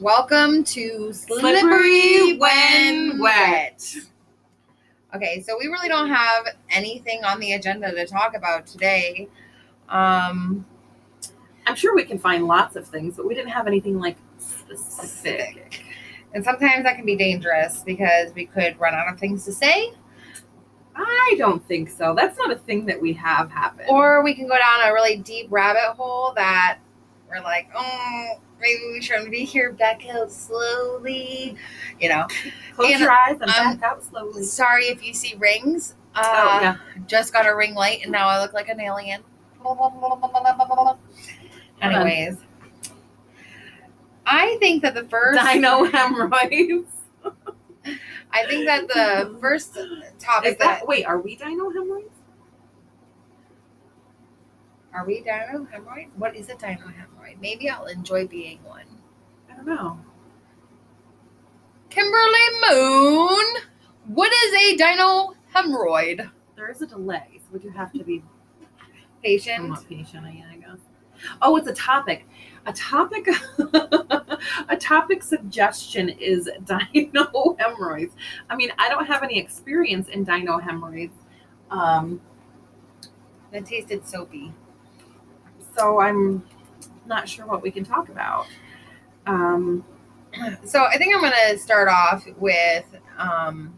Welcome to Slippery, Slippery When Wet. Okay, so we really don't have anything on the agenda to talk about today. Um, I'm sure we can find lots of things, but we didn't have anything like specific. and sometimes that can be dangerous because we could run out of things to say, I don't think so. That's not a thing that we have happen. or we can go down a really deep rabbit hole that we're like, oh, maybe we shouldn't be here. Back out slowly, you know. close and, your eyes and um, back out slowly. Sorry if you see rings. Uh, oh just got a ring light and now I look like an alien. Anyways, I think that the first Dino hemorrhoids. I think that the first topic Is that, that wait? Are we dino hemorrhoids? are we dino hemorrhoid? What is a dino hemorrhoid? Maybe I'll enjoy being one. I don't know. Kimberly Moon, what is a dino hemorrhoid? There is a delay, so would you have to be Patient. somewhat patient? I guess. Oh, it's a topic. A topic. a topic suggestion is dino hemorrhoids. I mean, I don't have any experience in dino hemorrhoids, um, That tasted soapy. so I'm not sure what we can talk about. Um, So I think I'm gonna start off with um,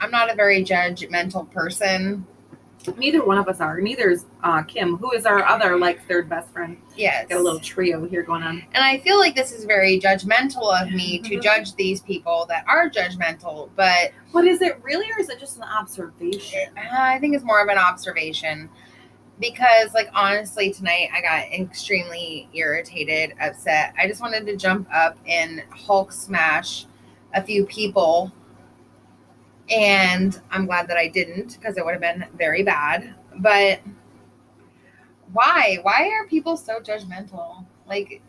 I'm not a very judgmental person. neither one of us are. Neither is uh, Kim, who is our other like third best friend. Yes. Got a little trio here going on. And I feel like this is very judgmental of me to Mhm. judge these people that are judgmental, but what is it really, or is it just an observation? uh, I think it's more of an observation because, like, honestly, tonight I got extremely irritated, upset. I just wanted to jump up and Hulk smash a few people. And I'm glad that I didn't because it would have been very bad. But why? Why are people so judgmental? Like,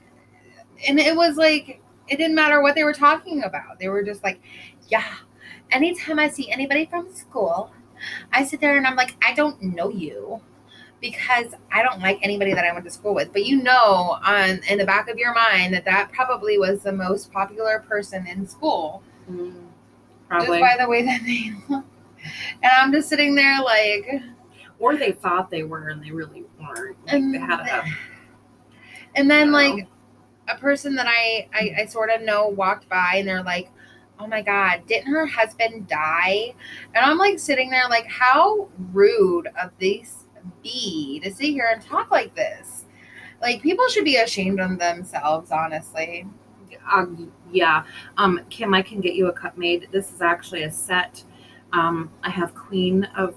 and it was like, it didn't matter what they were talking about. They were just like, yeah, anytime I see anybody from school, I sit there and I'm like, I don't know you because I don't like anybody that I went to school with. But you know, on in the back of your mind, that that probably was the most popular person in school mm, Probably. just by the way that they look. And I'm just sitting there like, or they thought they were and they really weren't. Like, and, they had a, and then you know. like a person that I, I I sort of know walked by and they're like, oh my god, didn't her husband die? And I'm like sitting there like, how rude of this be to sit here and talk like this. Like people should be ashamed of themselves, honestly. um, yeah. Um, Kim, I can get you a cup made. This is actually a set. Um, I have Queen of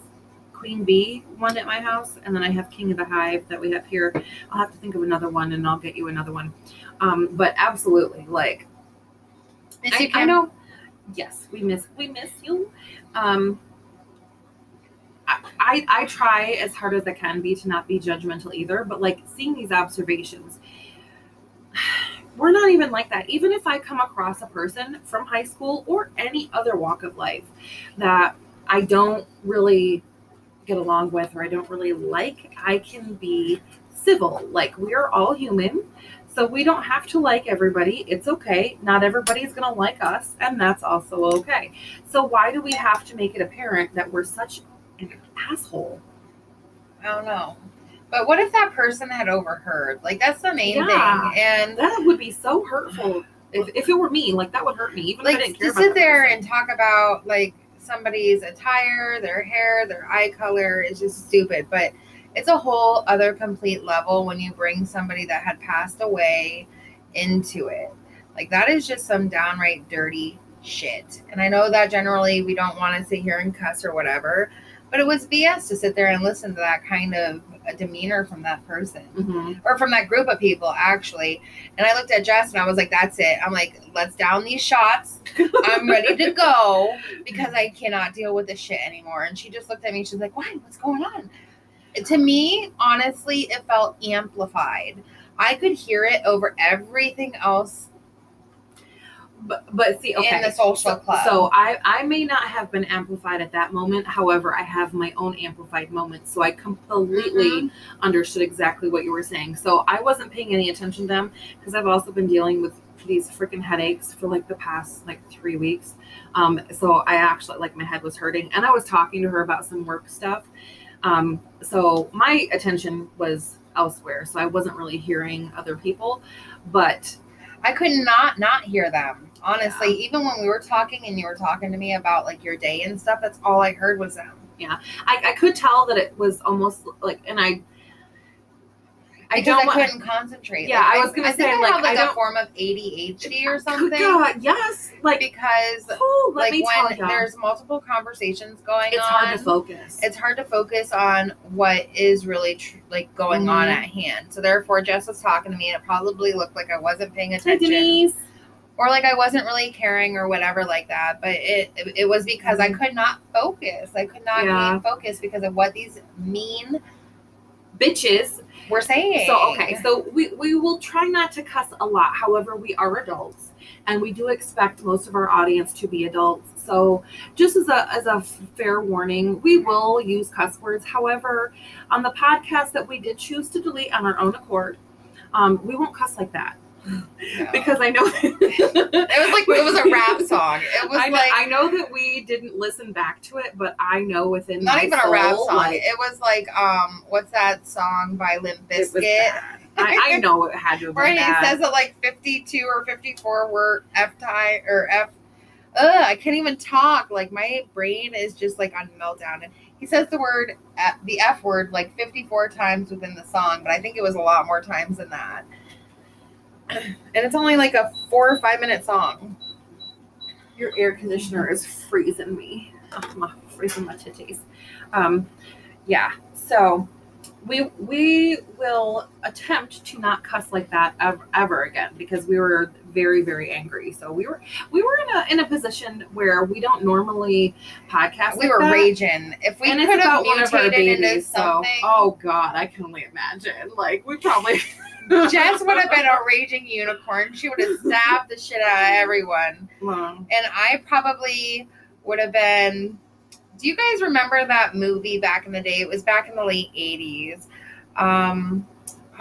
Queen Bee one at my house, and then I have King of the Hive that we have here. I'll have to think of another one, and I'll get you another one. Um, but absolutely, like I, you, I know. Yes, we miss we miss you. Um, I, I try as hard as I can be to not be judgmental either, but like seeing these observations, we're not even like that. Even if I come across a person from high school or any other walk of life that I don't really get along with or I don't really like, I can be civil. Like we're all human. So we don't have to like everybody. It's okay. Not everybody's going to like us, and that's also okay. So why do we have to make it apparent that we're such asshole? I don't know. But what if that person had overheard? Like that's the main Yeah. thing. And That would be so hurtful. If, if it were me, like that would hurt me. Even if I like didn't care to sit there person. and talk about like somebody's attire, their hair, their eye color is just stupid. But it's a whole other complete level when you bring somebody that had passed away into it. Like that is just some downright dirty shit. And I know that generally we don't want to sit here and cuss or whatever, but it was BS to sit there and listen to that kind of demeanor from that person Mhm. or from that group of people actually. And I looked at Jess and I was like, that's it. I'm like, let's down these shots. I'm ready to go because I cannot deal with this shit anymore. And she just looked at me. She's like, why? What's going on? To me, honestly, it felt amplified. I could hear it over everything else But but see, okay. in the social so, club. So I I may not have been amplified at that moment. However, I have my own amplified moments. So I completely Mm-hmm. understood exactly what you were saying. So I wasn't paying any attention to them because I've also been dealing with these freaking headaches for like the past like three weeks. Um, so I actually like my head was hurting, and I was talking to her about some work stuff. Um, so my attention was elsewhere, so I wasn't really hearing other people. But I could not not hear them. Honestly, even when we were talking and you were talking to me about like your day and stuff, that's all I heard was them. I, I could tell that it was almost like, and I, I don't I want. couldn't concentrate. Yeah, Like, I was gonna I think say, I like, have like I a form of ADHD or something. God, yes, like Because oh, let like me tell when you, there's multiple conversations going it's on, it's hard to focus. it's hard to focus on what is really tr- like going on Mhm. at hand. So therefore, Jess was talking to me, and it probably looked like I wasn't paying attention, or like I wasn't really caring, or whatever like that. But it it, it was because I Mhm. could not focus. I could not Yeah. be focused because of what these mean Bitches. Were saying. So okay, so we we will try not to cuss a lot. However, we are adults, and we do expect most of our audience to be adults. So just as a as a fair warning, we will use cuss words. However, on the podcast that we did choose to delete on our own accord, um, we won't cuss like that No. because I know it was like it was a rap song. It was I know, like I know that we didn't listen back to it, but I know within not even a rap song. like, it was like um, what's that song by Limp it Bizkit? I, I know it had to have Where he says it like 52 or 54 word F tie or F. Ugh, I can't even talk. Like my brain is just like on meltdown. And he says the word, the F word, like 54 times within the song, but I think it was a lot more times than that. And it's only like a four or five minute song. Your air conditioner is freezing me. Oh, my, freezing my titties. Um, yeah. So we we will attempt to not cuss like that ever, ever again because we were very very angry. So we were we were in a in a position where we don't normally podcast. We like were that. raging. If we and could it's have about one of our into babies. So oh god, I can only imagine. Like we probably Jess would have been a raging unicorn. She would have stabbed the shit out of everyone. And I probably would have been. Do you guys remember that movie back in the day? It was back in the late '80s. Um,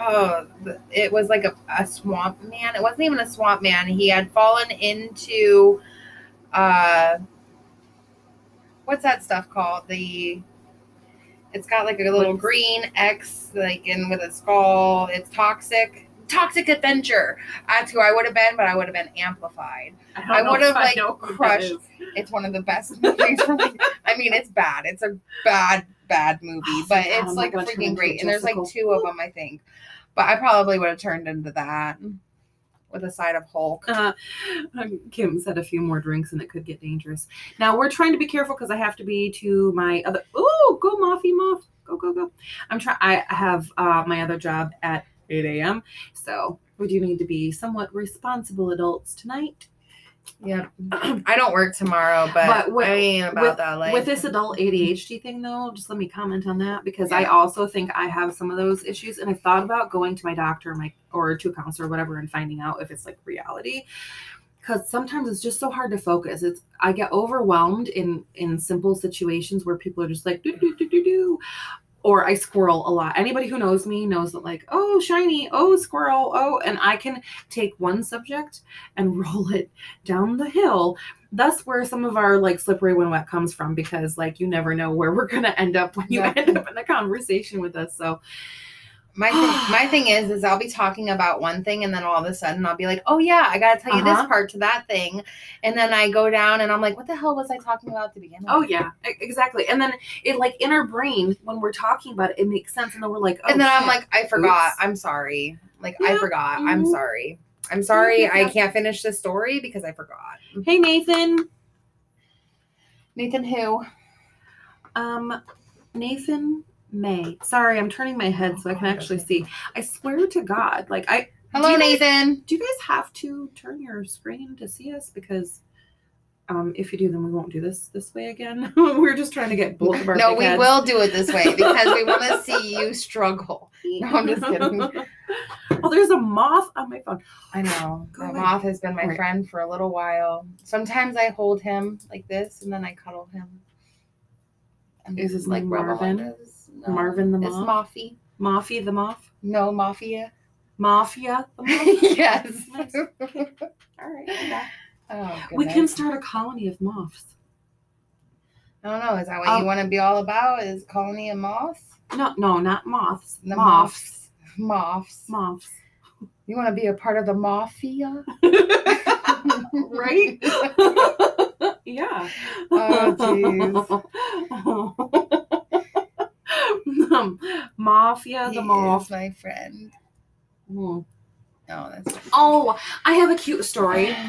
oh, it was like a, a swamp man. It wasn't even a swamp man. He had fallen into, uh, what's that stuff called? The it's got like a little Like- green X, like in with a skull. It's toxic. Toxic Avenger. That's who I would have been, but I would have been amplified. I, I would've, like, know crushed. It's one of the best movies. I mean, it's bad. It's a bad, bad movie, Oh, but it's I'm like freaking great. And there's like two of them, I think. But I probably would have turned into that with a side of Hulk. Uh, Kim said a few more drinks and it could get dangerous. Now we're trying to be careful because I have to be to my other. Oh, go Moffy Moff, go go go! I'm trying. I have uh, my other job at 8 a.m. So we do need to be somewhat responsible adults tonight. Yeah, I don't work tomorrow, but, But with- I ain't about with- that life. With this adult ADHD thing, though, just let me comment on that because I also think I have some of those issues, and I've thought about going to my doctor, my or to a counselor, or whatever, and finding out if it's like reality. Because sometimes it's just so hard to focus. It's I get overwhelmed in in simple situations where people are just like do do do do do, or I squirrel a lot. Anybody who knows me knows that like oh shiny, oh squirrel, oh, and I can take one subject and roll it down the hill that's where some of our like slippery when wet comes from because like you never know where we're gonna end up when you Yeah. end up in a conversation with us so my thing, my thing is, is I'll be talking about one thing, and then all of a sudden I'll be like, "Oh yeah, I gotta tell you Uh-huh. this part to that thing," and then I go down and I'm like, "What the hell was I talking about to begin with?" oh yeah exactly and then it like in our brain when we're talking about it it makes sense and then we're like oh and then I'm like, I forgot. Oops. I'm sorry. Like I Yeah, forgot. I'm mhm. sorry. I'm sorry. I can't finish this story because I forgot. hey nathan Nathan, who? um nathan may sorry i'm turning my head so i can actually see i swear to god like i Hello, Do guys- Nathan. do you guys have to turn your screen to see us because um, if you do, then we won't do this this way again. We're just trying to get both of our No, we heads. will do it this way because we want to see you struggle. No, I'm just kidding. oh, there's a moth on my phone. I know. Go The moth has been my Alright. friend for a little while. Sometimes I hold him like this and then I cuddle him. And Is his like name rub him Marvin? his- no, Marvin the It's moth. Moffy. Moffy the moth. No, Mafia. Mafia. the mafia. yes. Nice. All right. yeah. Oh, We can goodness. start a colony of moths. I don't know. Is that what Um, you want to be all about? Is colony of moths? No, no, not moths. The moths. Moths. Moths. You want to be a part of the mafia? right? yeah. Oh, Um, Mafia, He the moth. my friend. Mm. Oh, that's. Oh, I have a cute story.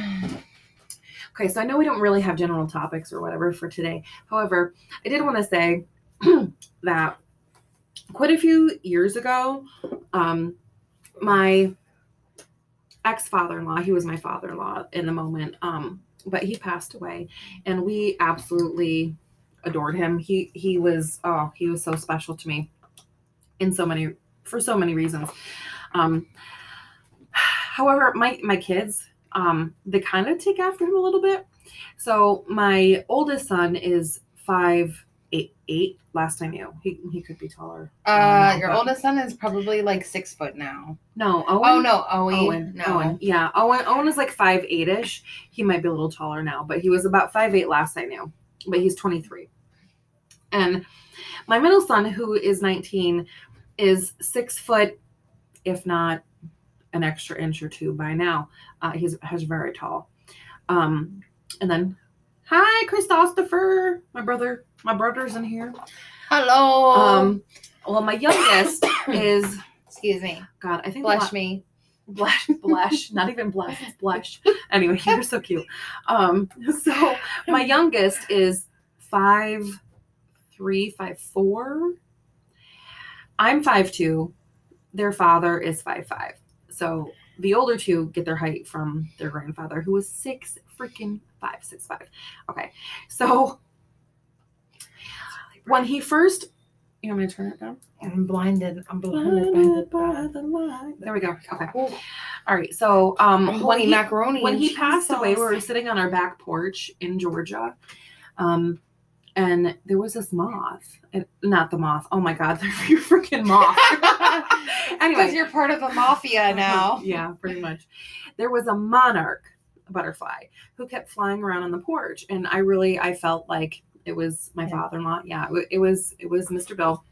Okay, so I know we don't really have general topics or whatever for today. However, I did want to say that quite a few years ago, um, my ex father in law, he was my father in law in the moment, um, but he passed away, and we absolutely adored him. He he was oh he was so special to me in so many for so many reasons. Um, however, my my kids um, they kind of take after him a little bit. So my oldest son is five eight eight. Last I knew, he he could be taller. Uh, know, your but- oldest son is probably like six foot now. No, Owen. Oh no, Owen. Owen. No. Owen. Yeah, Owen. Owen is like five eight ish. He might be a little taller now, but he was about five eight last I knew. But he's twenty three. And my middle son, who is nineteen, is six foot, if not an extra inch or two by now. Uh, he's he's very tall. Um, and then, hi, Christopher, my brother. My brother's in here. Hello. Um, well, my youngest is Excuse me. God. I think Blush lot- me. Blush blush not even blush it's blush anyway you're so cute. Um so my youngest is five three five four. I'm five two. Their father is five five. So the older two get their height from their grandfather who was six freaking five six five. Okay so when he first you want me to turn it down I'm blinded. I'm blinded by the light. There we go. Okay. All right. So um when he, macaroni. when he passed away, we were sitting on our back porch in Georgia. Um and there was this moth. And not the moth. Oh my god, you freaking moth. Because anyway. you're part of the mafia now. yeah, pretty much. There was a monarch butterfly who kept flying around on the porch. And I really I felt like it was my Yeah. father-in-law. Yeah, it, it was it was Mr. Bill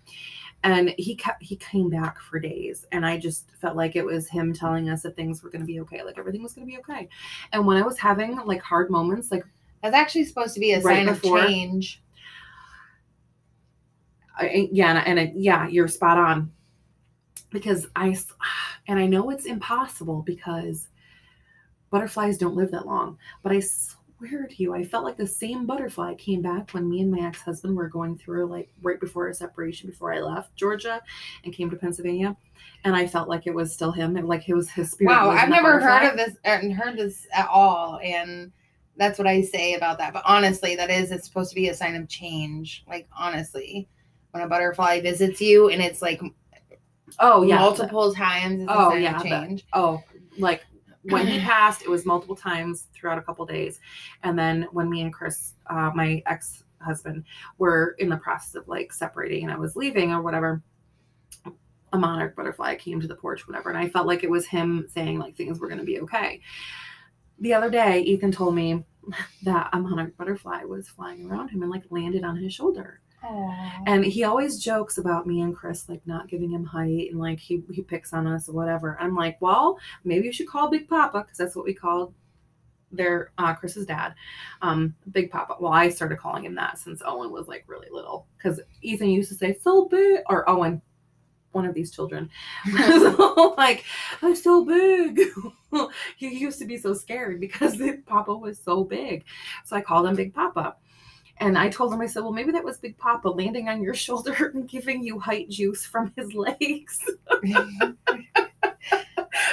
and he kept he came back for days and i just felt like it was him telling us that things were going to be okay like everything was going to be okay and when i was having like hard moments like That's actually supposed to be a Right sign before. of change. I, yeah and, I- and I, yeah you're spot on because I, and i know it's impossible because butterflies don't live that long but i swear to you i felt like the same butterfly came back when me and my ex-husband were going through like right before our separation before i left georgia and came to pennsylvania and i felt like it was still him it, like it was his spirit Wow, I've never heard of this and heard this at all. And that's what I say about that. But honestly, that is it's supposed to be a sign of change. Like honestly, when a butterfly visits you and it's like oh yeah multiple times, Oh, sign yeah, change. oh like when he passed it was multiple times throughout a couple days. And then when me and chris uh, my ex-husband were in the process of like separating and i was leaving or whatever a monarch butterfly came to the porch whatever and i felt like it was him saying like things were going to be okay. The other day ethan told me that a monarch butterfly was flying around him and like landed on his shoulder And he always jokes about me and Chris like not giving him height and like he, he picks on us or whatever. I'm like, well, maybe you should call Big Papa because that's what we called their uh, Chris's dad, um, Big Papa. Well, I started calling him that since Owen was like really little because Ethan used to say so big or Owen, one of these children, like I'm so big. he used to be so scared because Papa was so big, so I called him Big Papa. And I told him, I said, well, maybe that was Big Papa landing on your shoulder and giving you height juice from his legs.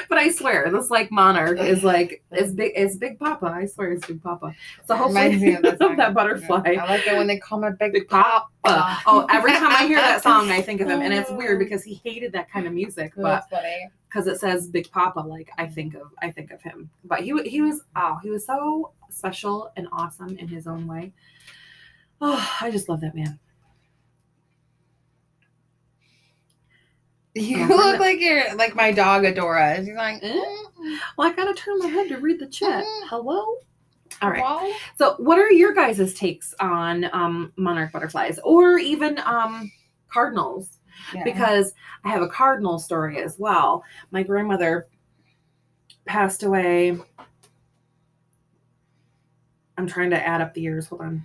but I swear, this like monarch is like as big as Big Papa. I swear it's Big Papa. So hopefully me of that, that butterfly. I like it when they call me Big, Big Pop. Papa. Oh, every time I hear that song, I think of him, and it's weird because he hated that kind of music, but because it says Big Papa, like I think of I think of him. But he he was oh he was so special and awesome in his own way. Oh, I just love that man. You Oh, look like you're like my dog Adora. She's like, Eh? "Mm, Well, I gotta turn my head to read the chat. Mm. Hello. All right. well." So, what are your guys' takes on um, monarch butterflies or even um, cardinals? Yeah. Because I have a cardinal story as well. My grandmother passed away. I'm trying to add up the years. Hold on.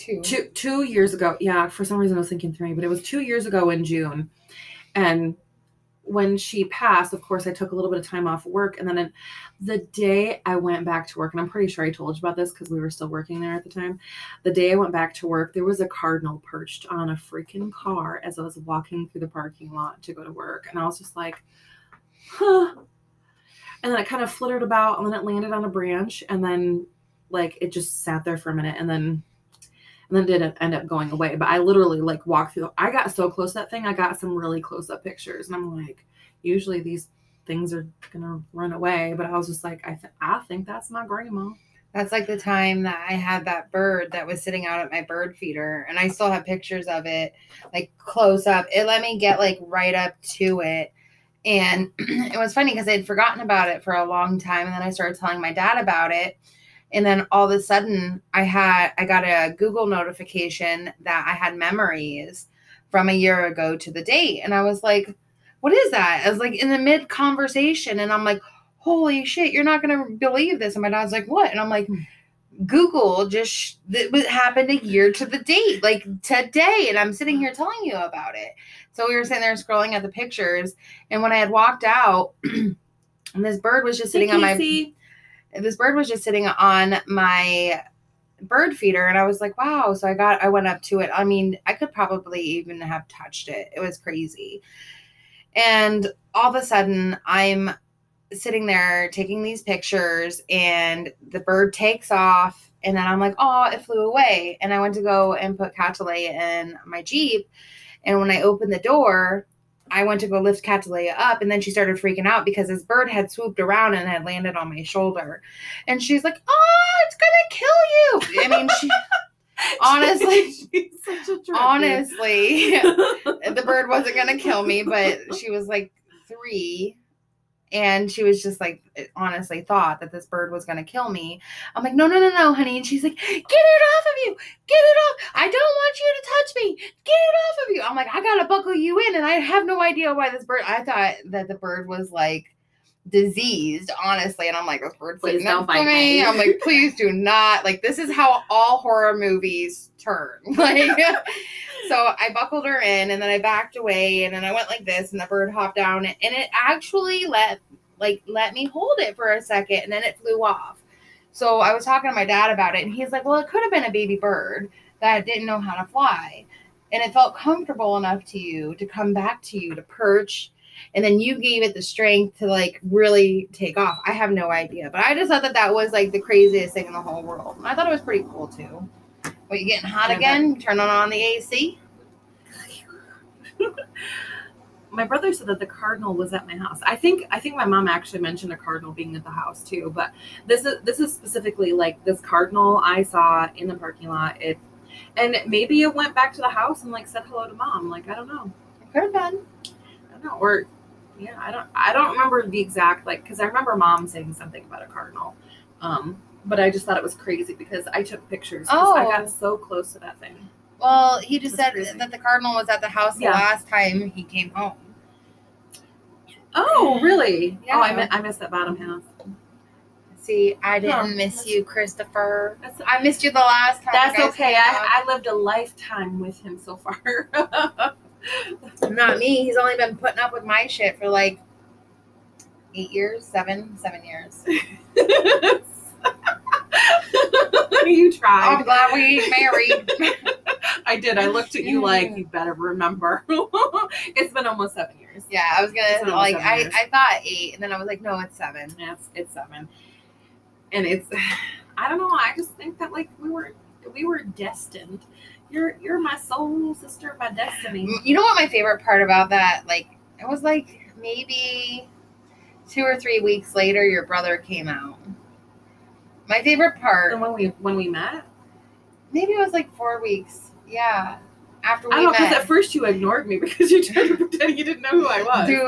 Two. two two years ago yeah for some reason i was thinking three but it was two years ago in june. And when she passed of course i took a little bit of time off work. And then the day i went back to work and i'm pretty sure i told you about this because we were still working there at the time. The day i went back to work there was a cardinal perched on a freaking car as i was walking through the parking lot to go to work. And i was just like huh. And then it kind of flittered about and then it landed on a branch and then like it just sat there for a minute. And then and then didn't end up going away. But I literally like walked through. I got so close to that thing. I got some really close up pictures, and I'm like, usually these things are gonna run away, but I was just like, I th- I think that's my grandma. That's like the time that I had that bird that was sitting out at my bird feeder, and I still have pictures of it, like close up. It let me get like right up to it. And it was funny because I had forgotten about it for a long time. And then I started telling my dad about it. And then all of a sudden I had I got a Google notification that I had memories from a year ago to the date. And I was like, what is that? I was like in the mid conversation and I'm like, holy shit, you're not gonna believe this. And my dad's like, what? And I'm like, hmm. Google just that happened a year to the date, like today, and I'm sitting here telling you about it. So we were sitting there scrolling at the pictures, and when I had walked out, and this bird was just sitting on my. This bird was just sitting on my bird feeder and i was like wow. So i got i went up to it. I mean i could probably even have touched it. It was crazy. And all of a sudden i'm sitting there taking these pictures and the bird takes off and then i'm like oh it flew away. And i went to go and put Catalea in my jeep. And when i opened the door I went to go lift Catalea up, and then she started freaking out because this bird had swooped around and had landed on my shoulder. And she's like, "Oh, it's gonna kill you!" I mean, she honestly, She's such a honestly, the bird wasn't gonna kill me, but she was like three, and she was just like, honestly, thought that this bird was gonna kill me. I'm like, "No, no, no, no, honey!" And she's like, "Get it off of you! Get it off! I don't want you to touch me! Get it off of you!" I'm like, "I gotta buckle you in," and I have no idea why this bird. I thought that the bird was like diseased, honestly, and I'm like, "This bird's Please don't to bite me. I'm like, "Please do not!" Like, this is how all horror movies turn. Like, so I buckled her in, and then I backed away, and then I went like this, and the bird hopped down, and it actually let like let me hold it for a second, and then it flew off. So I was talking to my dad about it, and he's like, "Well, it could have been a baby bird that didn't know how to fly, and it felt comfortable enough to you to come back to you to perch." And then you gave it the strength to like really take off. I have no idea, but I just thought that that was like the craziest thing in the whole world. And I thought it was pretty cool too. What you getting hot Yeah, again? Turn on on the AC. my brother said that the cardinal was at my house. I think I think my mom actually mentioned a cardinal being at the house too. But this is this is specifically like this cardinal I saw in the parking lot. It and maybe it went back to the house and like said hello to mom. Like I don't know. Could have been. Don't know. Or yeah, I don't I don't remember the exact like because I remember mom saying something about a cardinal. Um, but I just thought it was crazy because I took pictures. Oh, I Oh. got so close to that thing. Well, he just said crazy. that the cardinal was at the house the last time he came home. Oh, really? Oh, I Yeah. mi- I missed that bottom half. See, I didn't miss you, Christopher. I missed you the last time. That's okay. I, I lived a lifetime with him so far. Not me. He's only been putting up with my shit for like eight years, seven, seven years. you tried. I'm glad we ain't married. I did. I looked at you mm-hmm. like you better remember. it's been almost seven years. yeah, I was gonna like I, years. I thought eight, and then I was like, no, it's seven. Yeah, it's, it's seven, and it's. I don't know. I just think that like we were we were destined. You're you're my soul sister, my destiny. Mm, you know what my favorite part about that? Like it was like maybe two or three weeks later, your brother came out. My favorite part And when we when we met, maybe it was like four weeks. Yeah. after we I don't know because at first you ignored me because you tried to pretend you didn't know who I was. Dude,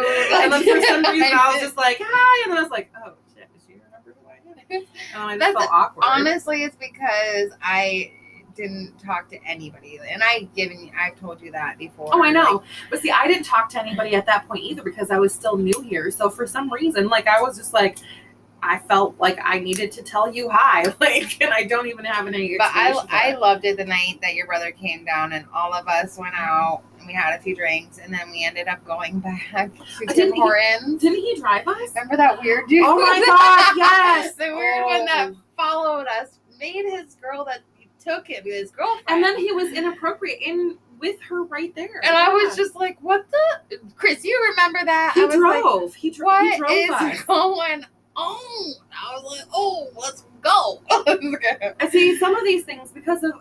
and then for some reason I was just like, hi, and then I was like, oh shit, does she remember who I am? And I just That's felt awkward. honestly, it's because I didn't talk to anybody, and I given I've told you that before. Oh, I know. Like, But see, I didn't talk to anybody at that point either because I was still new here. So for some reason, like I was just like, I felt like I needed to tell you hi, like, and I don't even have any. but I I loved it the night that your brother came down, and all of us went out and we had a few drinks, and then we ended up going back to Tim Didn't he- Hortons. didn't he drive us? Remember that weird dude? Oh my God, yes. the weird one that Oh. followed us made his girl that took him, his girlfriend. And then he was inappropriate in with her right there. and I was just like, "What the, Chris? You remember that?" he I was like, drove. he, dro- "What he drove is us. going on?" I was like, "Oh, let's go." I see some of these things because of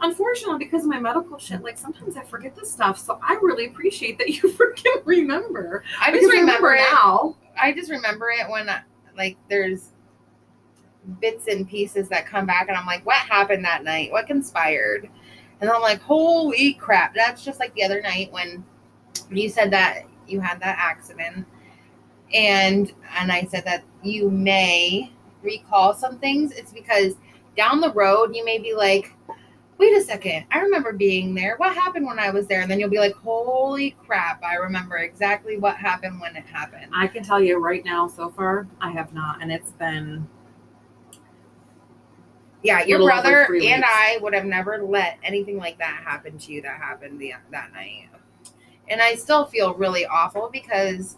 unfortunately because of my medical shit like sometimes i forget this stuff so i really appreciate that you freaking remember I just remember it. now I just remember it when, like, there's bits and pieces that come back, and I'm like, "What happened that night? What conspired?" And I'm like, "Holy crap!" That's just like the other night when you said that you had that accident, and and I said that you may recall some things. It's because down the road you may be like. Wait a second. I remember being there. What happened when I was there? And then you'll be like, holy crap. I remember exactly what happened when it happened. i can tell you right now so far i have not and it's been Yeah, your brother and. I would have never let anything like that happen to you that happened the, that night. And I still feel really awful because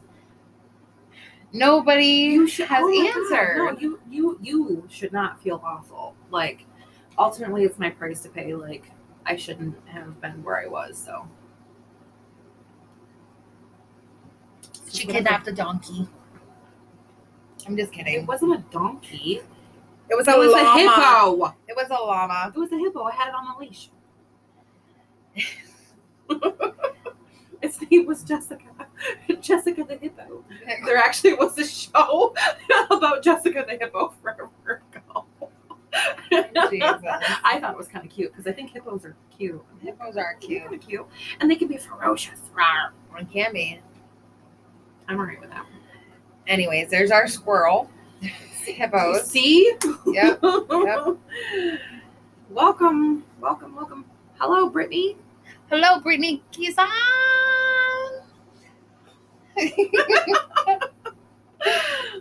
nobody has oh answered. no you you you should not feel awful like ultimately it's my price to pay like i shouldn't have been where i was so she kidnapped a donkey. I'm just kidding. it wasn't a donkey It was it a was llama. a hippo It was a llama. It was a hippo. I had it on a leash. Its name was Jessica. Jessica the hippo. There actually was a show about Jessica the hippo forever ago. I thought it was kind of cute because I think hippos are cute. Hippos are cute. Kind of cute, and they can be ferocious. Rawr. It can be. I'm alright with that. Anyways, there's our squirrel. Hippos. See? Yep. welcome, welcome, welcome. Hello, Brittany. Hello, Brittany Kizan.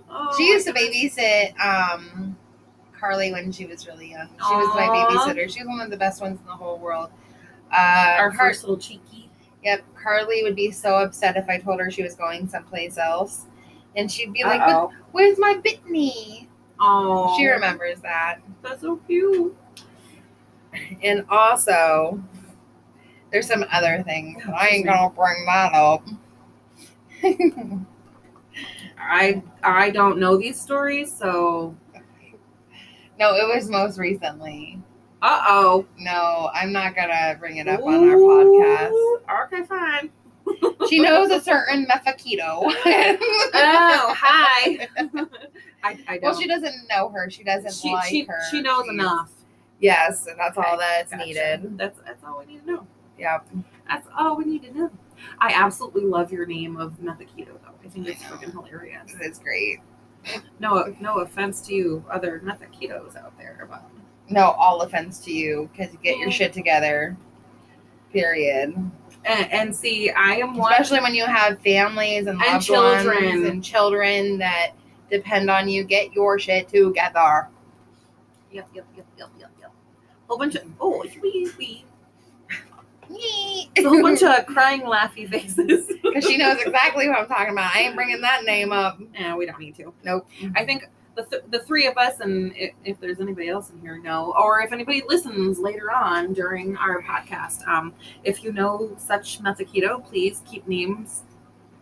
Oh, she used to babysit um, Carly when she was really young. She was my babysitter. She was one of the best ones in the whole world. Uh, Our Car- first little cheeky. Yep, Carly would be so upset if I told her she was going someplace else, and she'd be like, "But Uh-oh. "Where's my Bitney?" Oh, She remembers that. That's so cute. And also, there's some other things. I ain't gonna bring that up. I I don't know these stories, so no, it was most recently. uh oh. No, I'm not gonna bring it up on our podcast. Okay, fine. She knows a certain methakito. Oh, hi. I, I don't. well, she doesn't know her. She doesn't she, like she, her. she knows She's- enough. Yes, and that's all that's Gotcha. needed. That's that's all we need to know. Yep. That's all we need to know. I absolutely love your name of Methakito though. I think it's freaking hilarious. It's great. No no offense to you other Methakitos out there, but No, all offense to you because you get your shit together. Period. And, and see, I am one Especially when you have families and, And children. ones and children that depend on you. Get your shit together. Yep, yep, yep, yep, yep, yep. Whole bunch of oh, wee, wee. It's a whole bunch of crying, laughy faces. Because she knows exactly what I'm talking about. I ain't bringing that name up. Yeah, we don't need to. Nope. I think the, th- the three of us, and if, if there's anybody else in here, know, or if anybody listens later on during our podcast, um, if you know such Methakito, please keep names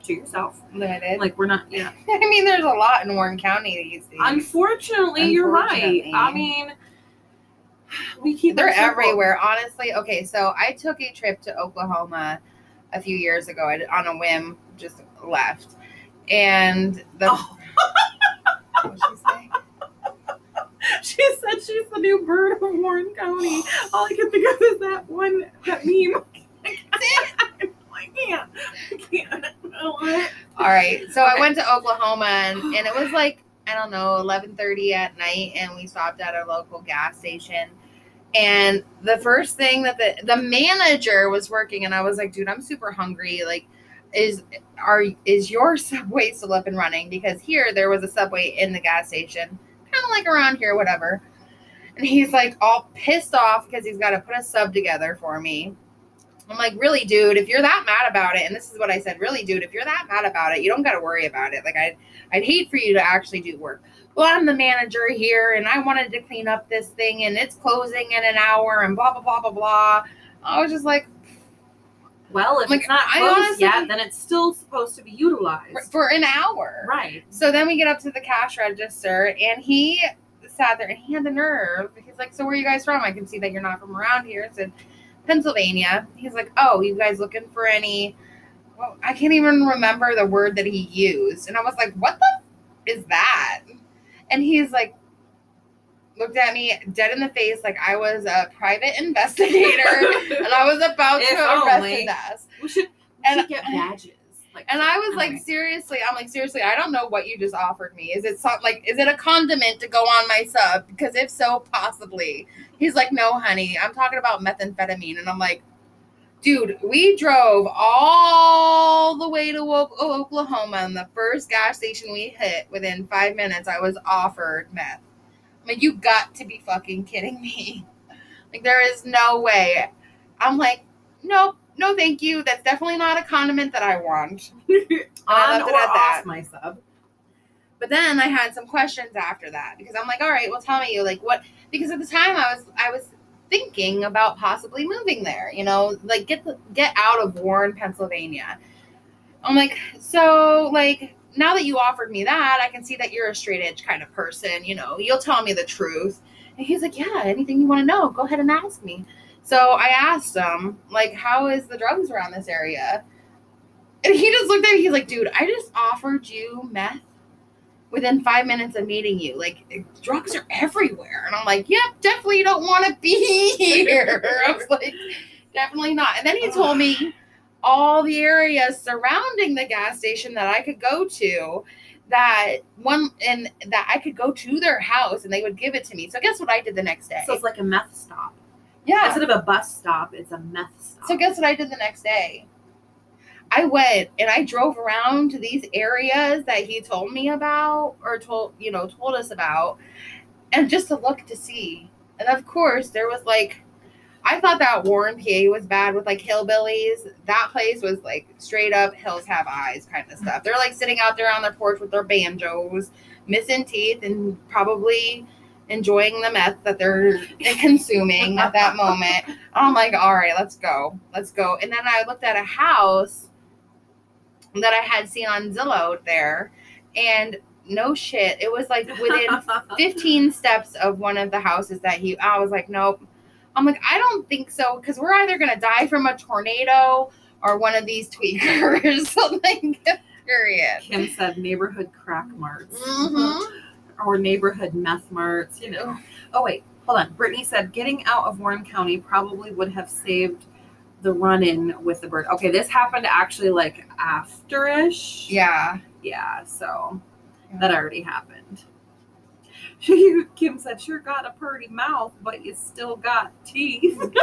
to yourself. Limited. Like we're not, yeah. I mean, there's a lot in Warren County these days. Unfortunately, you're right. I mean, we keep They're them everywhere, honestly. Okay, so I took a trip to Oklahoma a few years ago I, on a whim, just left. And the Oh. she say? she said she's the new bird of Warren County. All I can think of is that one that meme. I can't. I can't. What? All right. So I went to Oklahoma and, and it was like, I don't know, 11:30 at night and we stopped at a local gas station. And the first thing that the the manager was working and I was like, "Dude, I'm super hungry. Like is are is your subway still up and running? Because here there was a subway in the gas station kind of like around here whatever. And he's like all pissed off because he's got to put a sub together for me. I'm like really dude if you're that mad about it and this is what i said really dude if you're that mad about it you don't got to worry about it. Like i'd i'd hate for you to actually do work. Well i'm the manager here and i wanted to clean up this thing and it's closing in an hour and blah blah blah blah blah. I was just like Well, if Like, it's not closed honestly- yet, then it's still supposed to be utilized. for an hour Right. So then we get up to the cash register, and he sat there and he had the nerve. He's like, "So where are you guys from? I can see that you're not from around here." I said, "Pennsylvania." He's like, "Oh, you guys looking for any?" Well, I can't even remember the word that he used, and I was like, "What the f- is that?" And he's like, looked at me dead in the face like I was a private investigator and I was about to arrest only. his ass. We should, we And- should get badges. Like, And I was like, seriously, I'm like, seriously, I don't know what you just offered me. Is it some, like, is it a condiment to go on my sub? Because if so, possibly. He's like, no, honey, I'm talking about methamphetamine. And I'm like, dude, we drove all the way to Oklahoma, and the first gas station we hit, within five minutes, I was offered meth. Like, you got to be fucking kidding me. Like, there is no way. I'm like, nope, no, thank you. That's definitely not a condiment that I want. I on or at that. off my sub. But then I had some questions after that because I'm like, all right, well, tell me, like, what? Because at the time I was, I was thinking about possibly moving there. You know, like get the get out of Warren, Pennsylvania. I'm like, so like now that you offered me that, I can see that you're a straight edge kind of person. You know, you'll tell me the truth. And he's like, yeah, anything you want to know, go ahead and ask me. So I asked him, like, how is the drugs around this area? And he just looked at me. He's like, dude, I just offered you meth within five minutes of meeting you. Like, drugs are everywhere. And I'm like, yep, definitely don't want to be here. I was like, definitely not. And then he told me all the areas surrounding the gas station that I could go to. That one and that I could go to their house and they would give it to me. So guess what I did the next day? So it's like a meth stop. yeah. Instead of a bus stop, it's a meth stop. So guess what I did the next day? I went and I drove around to these areas that he told me about or told you know told us about and just to look to see. And of course there was like I thought that Warren PA was bad with like hillbillies. That place was like straight up hills have eyes kind of stuff. They're like sitting out there on their porch with their banjos, missing teeth and probably enjoying the meth that they're consuming at that moment. I'm like, all right, let's go. Let's go. And then I looked at a house that I had seen on Zillow there. And no shit, it was like within 15 steps of one of the houses that he, I was like, nope. I'm like, I don't think so. Cause we're either going to die from a tornado or one of these tweakers. so like, period. Kim said neighborhood crack marts Mhm. or neighborhood meth marts, you know. Oh, wait, hold on. Brittany said getting out of Warren County probably would have saved the run in with the bird. Okay, this happened actually like afterish. Yeah. Yeah, so that already happened. Kim said, sure got a pretty mouth, but you still got teeth. Dude,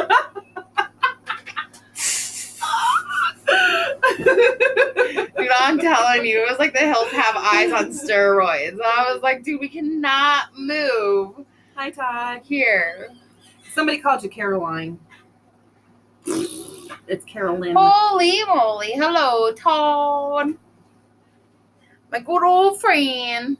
I'm telling you, it was like the hills have eyes on steroids. I was like, dude, we cannot move Hi, Todd. here. Somebody called you Caroline. It's Carolyn. Holy moly. Hello, Todd. My good old friend.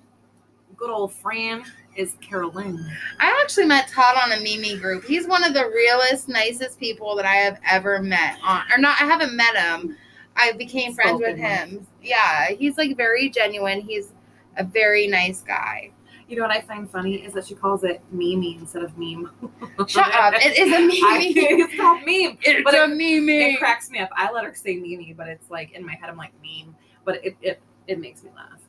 Good old Fran is Carolyn. I actually met Todd on a Mimi group. He's one of the realest, nicest people that I have ever met. On or not, I haven't met him. I became friends with Spoken with. him. Yeah, he's like very genuine. He's a very nice guy. You know what I find funny is that she calls it Mimi instead of meme. Shut up! It is a I, Mimi. it's called meme. It's but a it- Mimi. It cracks me up. I let her say Mimi, but it's like in my head I'm like meme. But it it, it makes me laugh.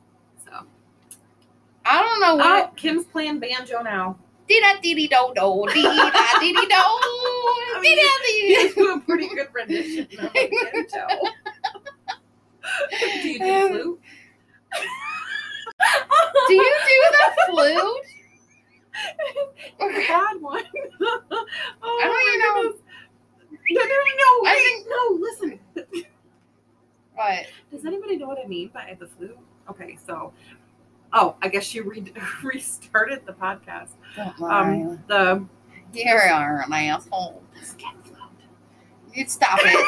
I don't know what. oh, Kim's playing banjo now. Dee da dee dee do do dee da dee dee do dee da You dee. do a pretty good rendition of banjo. do you do flute? Do you do the flute? It's a bad one. oh, I don't even my know. goodness. No, no, no, I think- no, listen. What? Does anybody know what I mean by the flute? Okay, so, oh, I guess you re- restarted the podcast. Um, the you are an asshole. You stop it.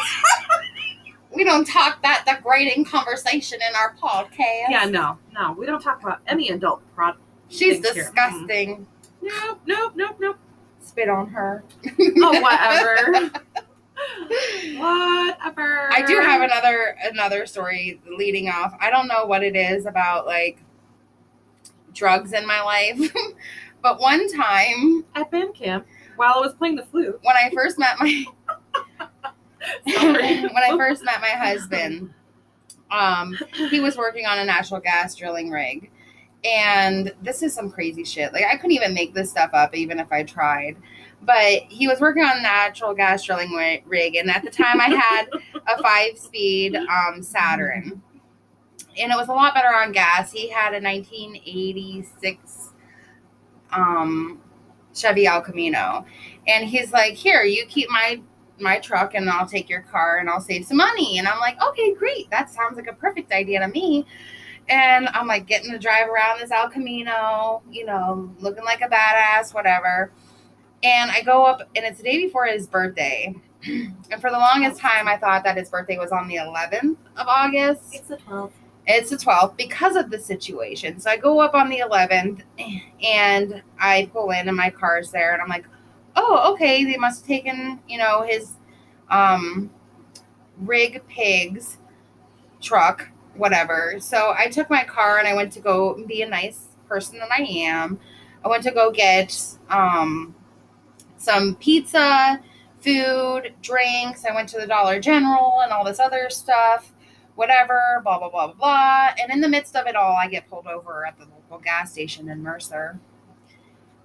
we don't talk that degrading conversation in our podcast. Yeah, no, no, we don't talk about any adult product. She's Thanks, Karen. disgusting. Nope, nope, nope, nope. Spit on her. Oh, whatever. whatever. I do have another another story leading off. I don't know what it is about like drugs in my life, but one time at band camp while I was playing the flute. when I first met my when I first met my husband, um, he was working on a natural gas drilling rig. And this is some crazy shit. Like I couldn't even make this stuff up, even if I tried. But he was working on a natural gas drilling rig, and at the time I had a five-speed um, Saturn, and it was a lot better on gas. He had a 1986 um, Chevy El Camino, and he's like, "Here, you keep my my truck, and I'll take your car, and I'll save some money." And I'm like, "Okay, great. That sounds like a perfect idea to me." And I'm like getting to drive around this El Camino, you know, looking like a badass, whatever. And I go up, and it's the day before his birthday. And for the longest time, I thought that his birthday was on the 11th of August. It's the 12th. It's the 12th because of the situation. So I go up on the 11th and I pull in and my car's there and I'm like, oh, okay, they must have taken, you know, his um, rig pigs truck, whatever. So I took my car and I went to go be a nice person that I am. I went to go get um, some pizza, food, drinks. I went to the Dollar General and all this other stuff whatever, blah, blah, blah, blah. And in the midst of it all, I get pulled over at the local gas station in Mercer.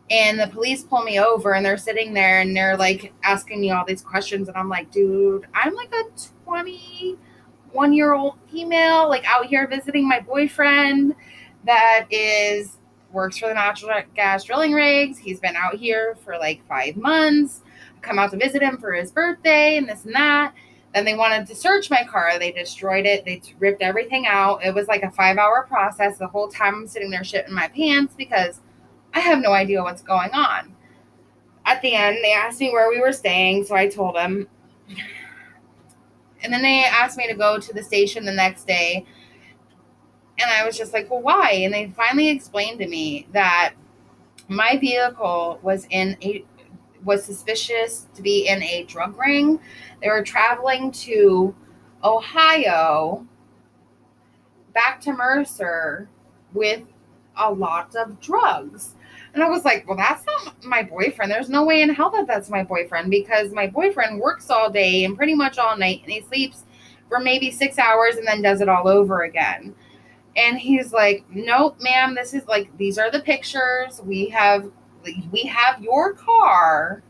And the police pull me over and they're sitting there and they're like asking me all these questions. And I'm like, dude, I'm like a 21 year old female, like out here visiting my boyfriend that is works for the natural gas drilling rigs. He's been out here for like five months. I come out to visit him for his birthday and this and that. Then they wanted to search my car. They destroyed it. They ripped everything out. It was like a five hour process. The whole time I'm sitting there shitting my pants because I have no idea what's going on. At the end, they asked me where we were staying, so I told them. And then they asked me to go to the station the next day. And I was just like, well, why? And they finally explained to me that my vehicle was in a was suspicious to be in a drug ring. They were traveling to Ohio back to Mercer with a lot of drugs. And I was like, well, that's not my boyfriend. There's no way in hell that that's my boyfriend because my boyfriend works all day and pretty much all night and he sleeps for maybe six hours and then does it all over again. And he's like, nope, ma'am, this is like, these are the pictures. We have, we have your car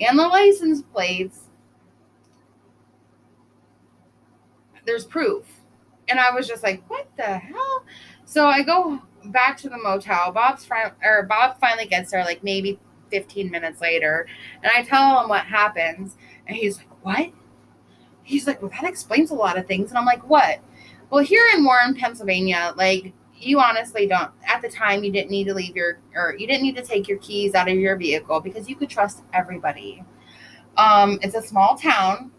and the license plates. There's proof. And I was just like, what the hell? So I go back to the motel. Bob's friend or Bob finally gets there like maybe 15 minutes later. And I tell him what happens. And he's like, What? He's like, Well, that explains a lot of things. And I'm like, What? Well, here in Warren, Pennsylvania, like you honestly don't at the time you didn't need to leave your or you didn't need to take your keys out of your vehicle because you could trust everybody. Um, it's a small town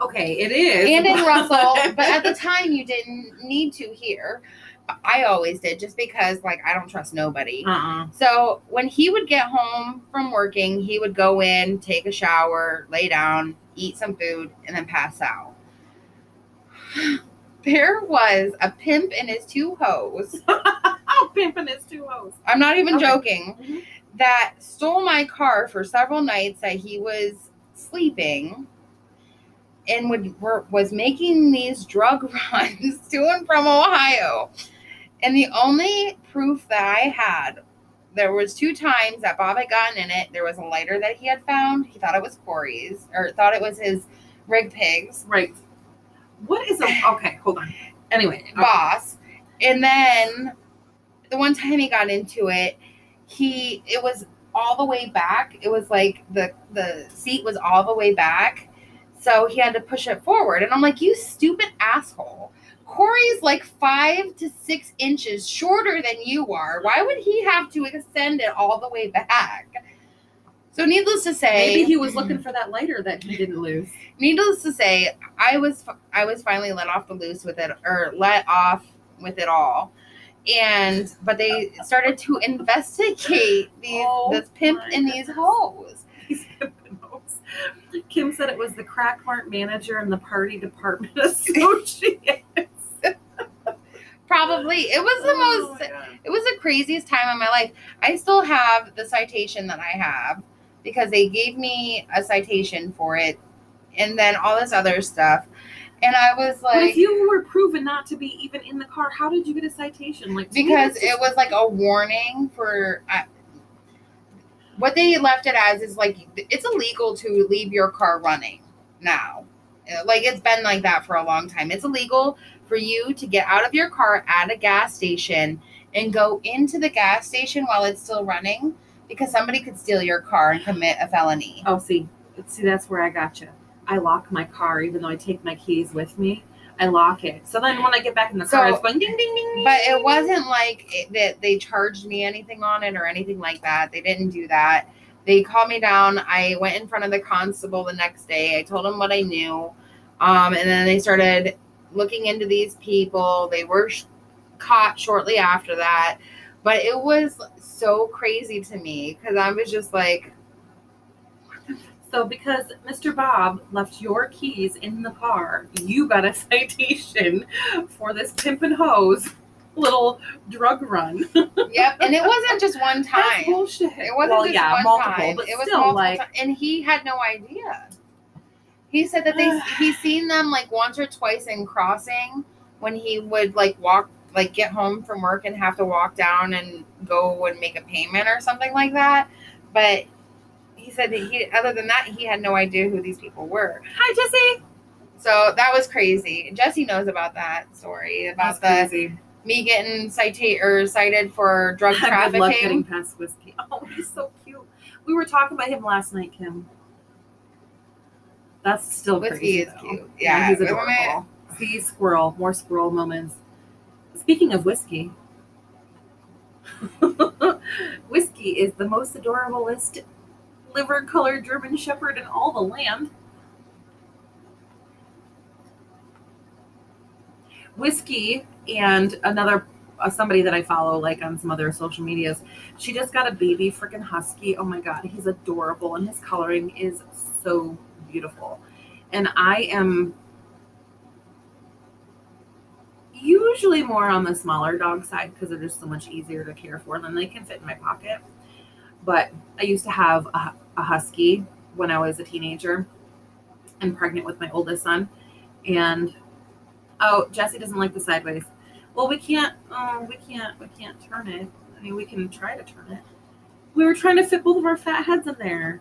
Okay, it is. and in Russell, but at the time you didn't need to here. I always did just because like I don't trust nobody. uh-uh. So when he would get home from working, he would go in, take a shower, lay down, eat some food, and then pass out. There was a pimp and his two hoes. oh, pimping is two O's. I'm not even Okay. joking. Mhm. That stole my car for several nights that he was sleeping and would were, was making these drug runs to and from Ohio. And the only proof that I had there was two times that Bob had gotten in it. There was a lighter that he had found. He thought it was Corey's, or thought it was his rig pigs Right. What is a okay? Hold on. Anyway, okay. boss. And then the one time he got into it, he it was all the way back. It was like the the seat was all the way back. So he had to push it forward. And I'm like, you stupid asshole. Corey's like five to six inches shorter than you are. Why would he have to extend it all the way back? So needless to say, maybe he was looking for that lighter that he didn't lose. needless to say, I was I was finally let off the loose with it or let off with it all. And but they started to investigate these Oh this pimp and these goodness. hoes. He's pimping hoes. Kim said it was the crack mart manager and the party department associate. Probably it was the Oh most it was the craziest time of my life. I still have the citation that I have because they gave me a citation for it and then all this other stuff. And I was like, But if you were proven not to be even in the car, how did you get a citation? Like because just- it was like a warning for uh, what they left it as is like it's illegal to leave your car running now Uh, like it's been like that for a long time it's illegal for you to get out of your car at a gas station and go into the gas station while it's still running because somebody could steal your car and commit a felony Oh, see, see, that's where I got you. I lock my car, even though I take my keys with me. I lock it. So then when I get back in the car, So- it's going ding, ding, ding, ding. but it wasn't like it, that they charged me anything on it or anything like that. They didn't do that. They called me down. I went in front of the constable the next day. I told him what I knew. Um, and then they started looking into these people. They were sh- caught shortly after that. But it was so crazy to me because I was just like, So because Mr. Bob left your keys in the car, you got a citation for this pimp and hose little drug run. yep. And it wasn't just one That's time. bullshit. It wasn't well, just yeah, one multiple, time. but it was still multiple like and he had no idea. He said that they he's seen them like once or twice in crossing when he would like walk like get home from work and have to walk down and go and make a payment or something like that. But he said that he other than that he had no idea who these people were. hi Jesse. So that was crazy. Jesse knows about that story about That's the crazy. me getting cited or cited for drug Good luck getting trafficking. past whiskey. Oh, he's so cute. We were talking about him last night, Kim. That's still Whiskey crazy. is though. cute. Yeah, Yeah, he's adorable. See, squirrel, more squirrel moments. Speaking of whiskey, whiskey is the most adorablest liver-colored German Shepherd in all the land. Whiskey and another uh, somebody that I follow, like on some other social medias, she just got a baby freaking husky. Oh my god, he's adorable, and his coloring is so beautiful. And I am usually more on the smaller dog side because they're just so much easier to care for, then they can fit in my pocket. But I used to have a, a husky when I was a teenager and pregnant with my oldest son, and oh, Jesse doesn't like the sideways. Well, we can't. Oh, we can't. We can't turn it. I mean, we can try to turn it. We were trying to fit both of our fat heads in there.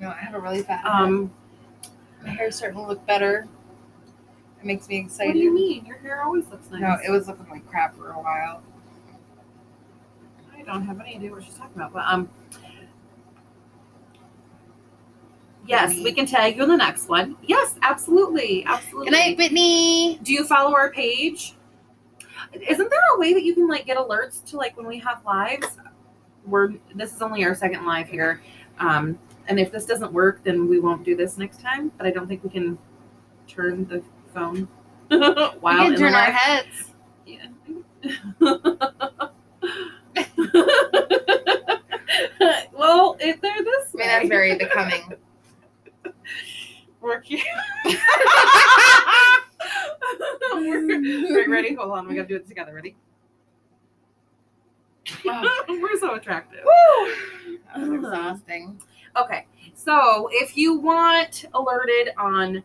No, I have a really fat head. Um, My hair's starting to look better. It makes me excited. what do you mean? Your hair always looks nice. No, it was looking like crap for a while. I don't have any idea what she's talking about, but um. Yes, we can tag you in the next one. Yes, absolutely, absolutely. Good night, Whitney. Do you follow our page? Isn't there a way that you can like get alerts to like when we have lives? We're this is only our second live here, um, and if this doesn't work, then we won't do this next time. But I don't think we can turn the phone while we can turn our heads. Yeah. well, if they're this I way, mean, that's very becoming. We're cute. We're, ready? Hold on. We gotta do it together. Ready? Oh. We're so attractive. Was exhausting. Okay, so if you want alerted on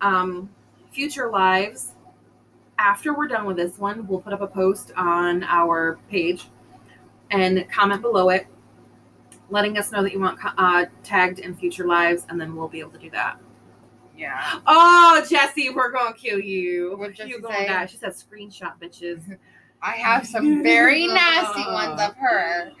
um, future lives after we're done with this one, we'll put up a post on our page and comment below it, letting us know that you want uh, tagged in future lives, and then we'll be able to do that. Yeah. Oh, Jesse, we're gonna kill you. What'd you gonna say? die? She said, "Screenshot, bitches. I have some very nasty ones of her.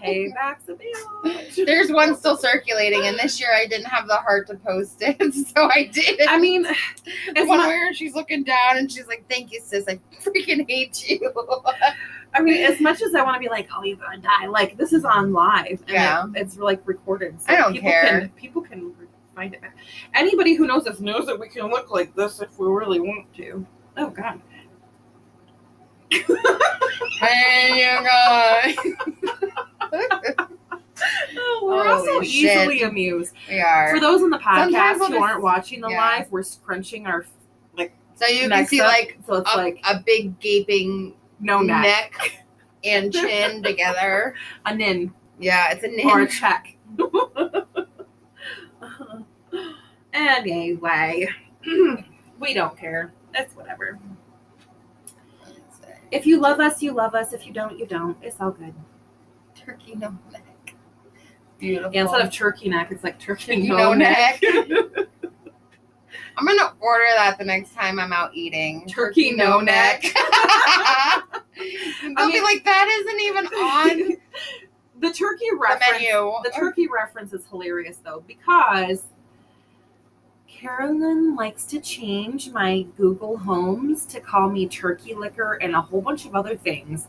Payback's a bitch." There's one still circulating, and this year I didn't have the heart to post it, so I did. I mean, the it's one not- where she's looking down and she's like, "Thank you, sis. I freaking hate you." I mean, as much as I want to be like, "Oh, you're gonna die," like this is on live, and Yeah. it- it's like recorded. So I don't people care. Can, people can find it. Anybody who knows us knows that we can look like this if we really want to. Oh God. and you guys. Oh, we're Holy also shit. easily amused. we are. For those on the podcast we'll who just- aren't watching the yeah. live, we're scrunching our like. so you can see up, like so it's a, like a big gaping no neck, neck and chin together. a nin Yeah, it's a nin or a check. anyway, we don't care. It's whatever. If you love us, you love us. If you don't, you don't. It's all good. Turkey no neck. Beautiful. Yeah, instead of turkey neck, it's like turkey Turkey no, no neck. I'm gonna order that the next time I'm out eating. Turkey no neck. They'll I be like, that isn't even on the turkey the reference. menu. The turkey reference is hilarious though because Carolyn likes to change my Google Homes to call me turkey liquor and a whole bunch of other things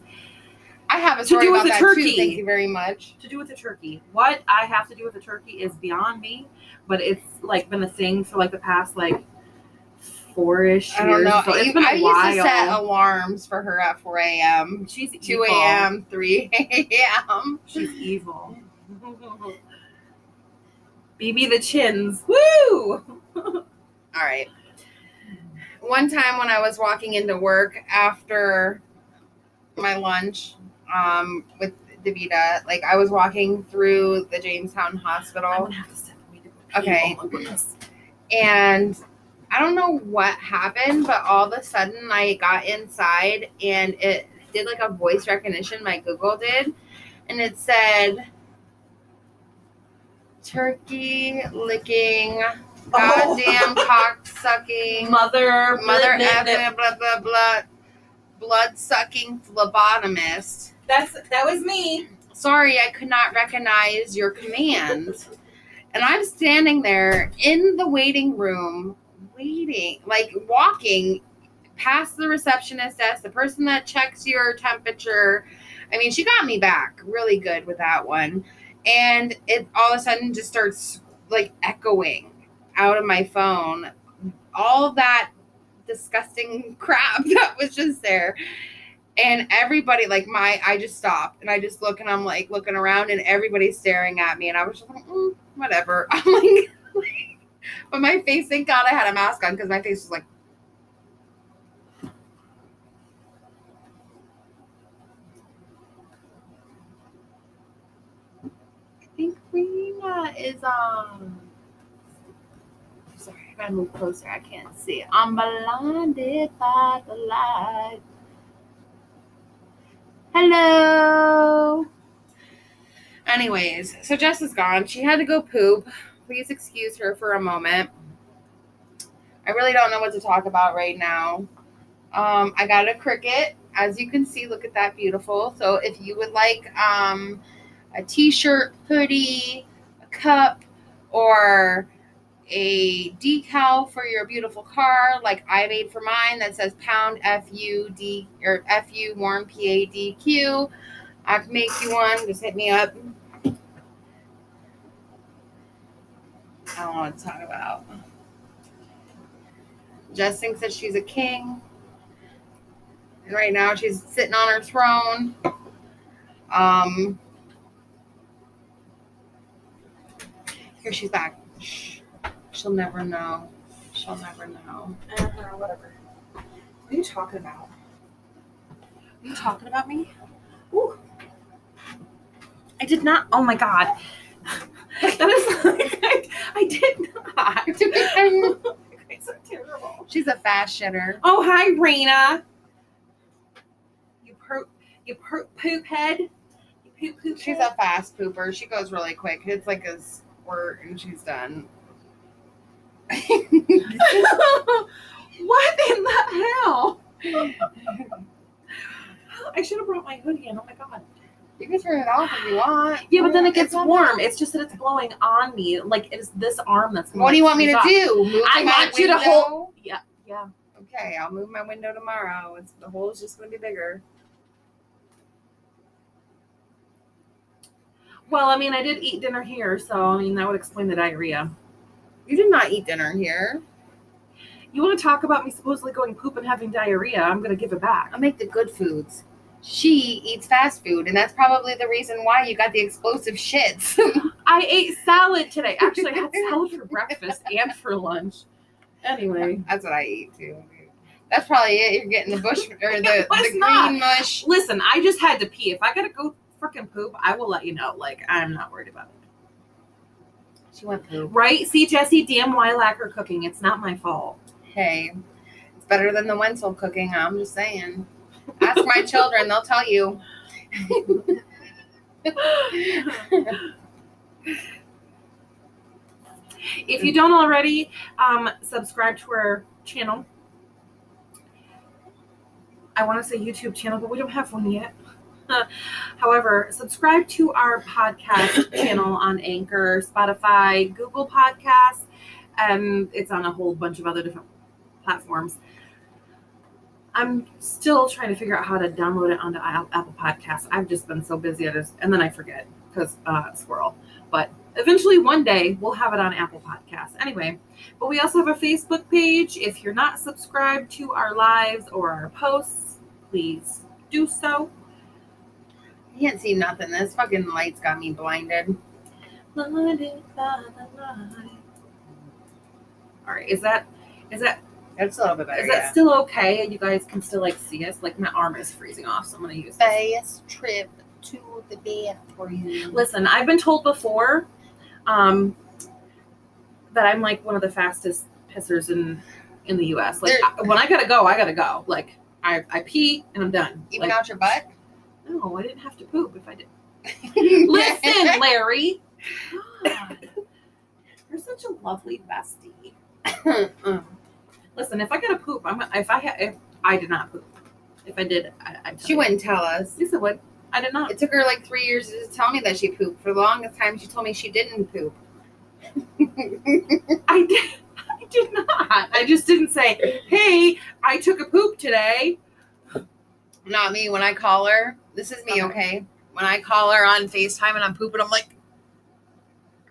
I have a to story do with that turkey. too. Thank you very much. to do with the turkey. What I have to do with the turkey is beyond me, but it's like been a thing for like the past like four-ish I years. don't know. So it's I, been a I used while. to set alarms for her at 4 a.m., She's 2 a.m., 3 a.m. She's evil. BB the chins. Woo! All right. One time when I was walking into work after my lunch um, with DaVita, like I was walking through the Jamestown Hospital, gonna have to step away to pee. Okay. Oh and I don't know what happened, but all of a sudden I got inside and it did like a voice recognition. My Google did, and it said turkey licking, goddamn cock sucking, Mother, mother blah, blah, blah. effing, blah blah blah, blood sucking phlebotomist. That's that was me. Sorry, I could not recognize your command. And I'm standing there in the waiting room, waiting, like walking past the receptionist desk, the person that checks your temperature. I mean, she got me back really good with that one. And it all of a sudden just starts like echoing out of my phone. All that disgusting crap that was just there. And everybody, like my, I just stopped and I just look and I'm like looking around and everybody's staring at me. And I was just like, mm, whatever. I'm like, but my face, thank God I had a mask on because my face was like, I think Rena is um. I gotta move closer. I can't see. I'm blinded by the light. Hello. Anyways, so Jess is gone. She had to go poop. Please excuse her for a moment. I really don't know what to talk about right now. Um, I got a cricket. As you can see, look at that beautiful. So if you would like um, a t-shirt, hoodie, a cup, or a decal for your beautiful car, like I made for mine that says pound F U D or F U warm P A D Q. I can make you one. Just hit me up. I don't what to talk about. Jess thinks that she's a king. And right now she's sitting on her throne. Um here she's back. Shh. She'll never know. She'll never know. Uh, whatever. What are you talking about? Are you talking about me? Ooh. I did not. Oh my god. That is like I, I did not. It's so terrible. she's a fast shitter. Oh hi, Raina. You pro. You poop, poop head. You poop poop. She's head. a fast pooper. She goes really quick. It's like a squirt and she's done. what in the hell? I should have brought my hoodie in. Oh my god. You can turn it off if you want. Yeah, but then it gets warm. It's just that it's blowing on me. Like it's this arm that's. What do you want me to do? Move I want you to hold- Yeah, yeah. Okay, I'll move my window tomorrow. It's the hole's just gonna be bigger. Well, I mean, I did eat dinner here, so I mean that would explain the diarrhea. You did not eat dinner here. You want to talk about me supposedly going poop and having diarrhea? I'm gonna give it back. I make the good foods. She eats fast food, and that's probably the reason why you got the explosive shits. I ate salad today. Actually, I had salad for breakfast and for lunch. Anyway, that's what I eat too. That's probably it. You're getting the bush or the, the green not. mush. listen, I just had to pee. If I gotta go freaking poop, I will let you know. Like I'm not worried about it. She went poop. Right? See, Jesse, damn Weilacker cooking. It's not my fault. Hey, it's better than the Wenzel cooking. I'm just saying. Ask my children; they'll tell you. If you don't already, um, subscribe to our channel. I want to say YouTube channel, but we don't have one yet. However, subscribe to our podcast channel on Anchor, Spotify, Google Podcasts, and it's on a whole bunch of other different platforms. I'm still trying to figure out how to download it onto Apple Podcasts. I've just been so busy, I just and then I forget because uh, squirrel. But eventually, one day, we'll have it on Apple Podcasts. Anyway, but we also have a Facebook page. If you're not subscribed to our lives or our posts, please do so. I can't see nothing. This fucking light's got me blinded. Blinded by the light. All right, is that is that It's a little bit better. is that still okay? You guys can still like see us. Like my arm is freezing off, so I'm gonna use this. Fast trip to the bathroom. Listen, I've been told before um, that I'm like one of the fastest pissers in in the U.S. Like I- when I gotta go, I gotta go. Like I, I pee and I'm done. Even like, out your butt. No, I didn't have to poop if I did. Listen, Larry. God, you're such a lovely bestie. Listen, if I gotta poop, I'm if I ha- if I did not poop. If I did, I, I she wouldn't tell us. Lisa would. I did not. It took her like three years to tell me that she pooped. For the longest time, she told me she didn't poop. I did. I did not. I just didn't say, "Hey, I took a poop today." Not me. When I call her, this is me, Okay. When I call her on FaceTime and I'm pooping, I'm like,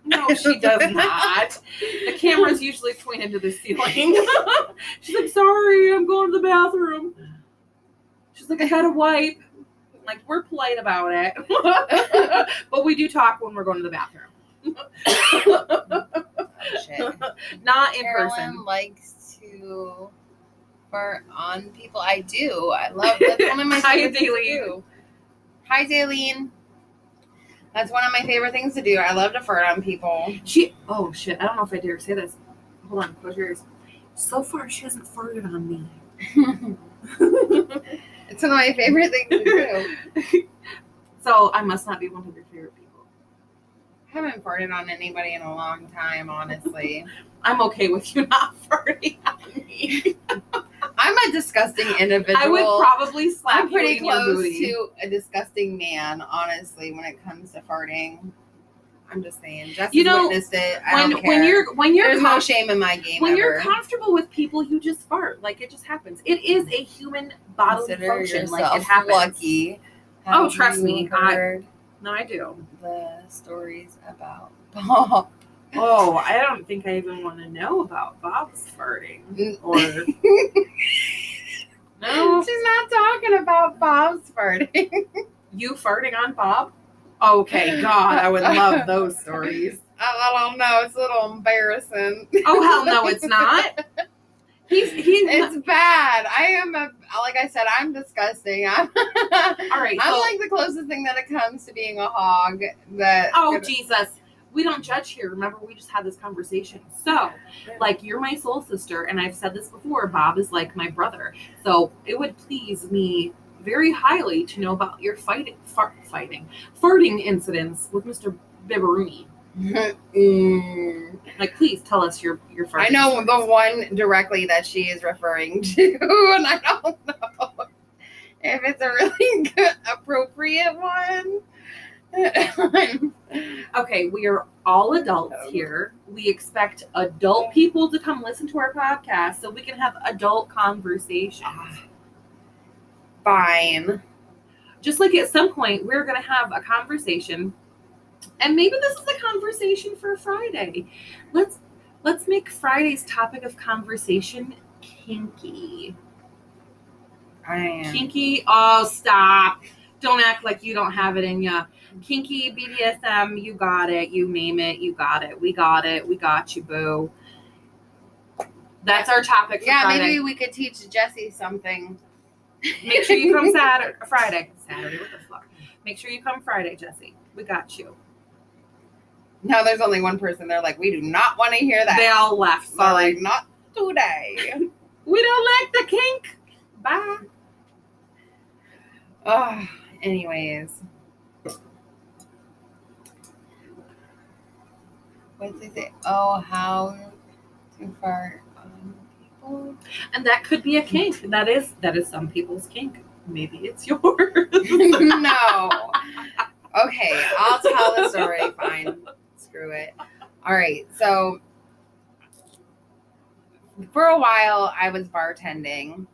No, she does not. The camera's usually pointed to the ceiling. She's like, "Sorry, I'm going to the bathroom." She's like, "I had a wipe." Like we're polite about it, but we do talk when we're going to the bathroom. oh, shit. Not in Carolyn person. likes to fart on people. I do. I love that's one of my Hi, favorite things to do. Hi, Daleen. That's one of my favorite things to do. I love to fart on people. She. Oh shit! I don't know if I dare say this. Hold on, close your ears. So far, she hasn't farted on me. it's one of my favorite things to do. so I must not be one of your favorite people. I haven't farted on anybody in a long time, honestly. I'm okay with you not farting on me. I'm a disgusting individual. I would probably slap I'm pretty close to a disgusting man, honestly, when it comes to farting. I'm just saying. Jess You know, witnessed it. I when don't when you're when you're There's no shame in my game. when you're comfortable with people, you just fart. Like it just happens. It is a human bodily Consider function. Like it happens. lucky. Oh, trust me, I- No, I do. the stories about Bob. Oh, I don't think I even want to know about Bob's farting. Or no, She's not talking about Bob's farting. you farting on Bob? Okay, God, I would love those stories. I, I don't know. It's a little embarrassing. Oh hell no, it's not. He's he's It's bad. I am a like I said. I'm disgusting. I'm, all right. I'm so- like the closest thing that it comes to being a hog. That Oh Jesus. We don't judge here. Remember, we just had this conversation. So, like, you're my soul sister, and I've said this before. Bob is like my brother, so it would please me very highly to know about your fighting, fart, fighting, farting incidents with Mr. Bibaruni. Mm. Like, please tell us your your farting. I know the one directly that she is referring to, and I don't know if it's a really good, appropriate one. Okay, we are all adults Oh. here. We expect adult people to come listen to our podcast so we can have adult conversations. Ah, fine. Just like at some point, we're going to have a conversation, and maybe this is a conversation for Friday. Let's let's make Friday's topic of conversation kinky. I am. Kinky. Oh, stop! Don't act like you don't have it in ya. Kinky BDSM. You got it. You name it. You got it. We got it. We got you, boo. That's our topic for Yeah, Friday. maybe we could teach Jesse something. Make sure you come Saturday, Friday, Saturday. What the fuck? Make sure you come Friday, Jesse. We got you. No, there's only one person. They're like, we do not want to hear that. They all left. So like, Sorry. not today. We don't like the kink. Bye. oh, anyways. What did they say? Oh, how to fart on people? And that could be a kink. That is that is some people's kink. Maybe it's yours. no. Okay, I'll tell the story. Fine. Screw it. All right. So, for a while, I was bartending.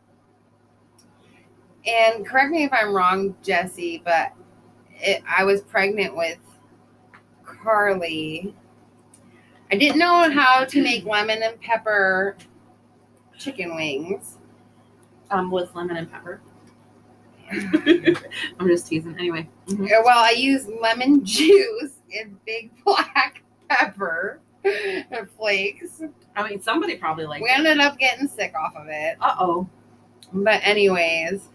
And correct me if I'm wrong, Jesse, but it, I was pregnant with Carly. I didn't know how to make lemon and pepper chicken wings. um, with lemon and pepper. I'm just teasing. Anyway. Mhm. Well, I use lemon juice and big black pepper flakes. I mean, somebody probably like. We ended up getting sick off of it. Uh oh. But anyways,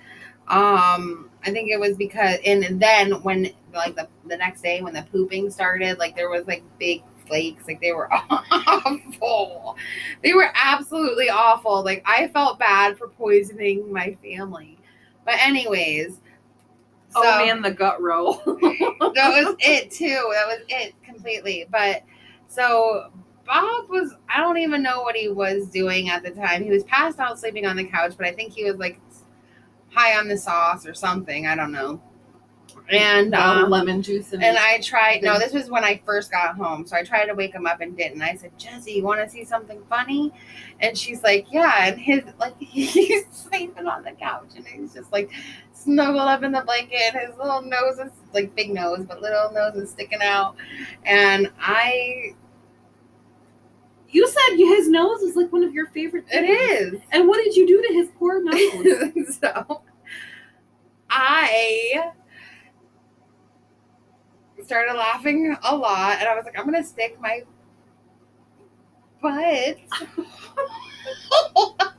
um, I think it was because and then when like the, the next day when the pooping started, like there was like big flakes, like they were awful. They were absolutely awful. Like I felt bad for poisoning my family. But anyways. oh so- man, the gut roll. that was it too. That was it completely. But so Bob was I don't even know what he was doing at the time. He was passed out sleeping on the couch, but I think he was like high on the sauce or something. I don't know. And Um, uh, lemon juice and, and I tried no, this was when I first got home. So I tried to wake him up and didn't. I said, Jesse, you want to see something funny? And she's like, Yeah. And his like he's sleeping on the couch and he's just like snuggled up in the blanket. His little nose is like big nose, but little nose is sticking out. And I you said his nose is like one of your favorite. it things. is. And what did you do to his poor nose? so I started laughing a lot and I was like, I'm gonna stick my butt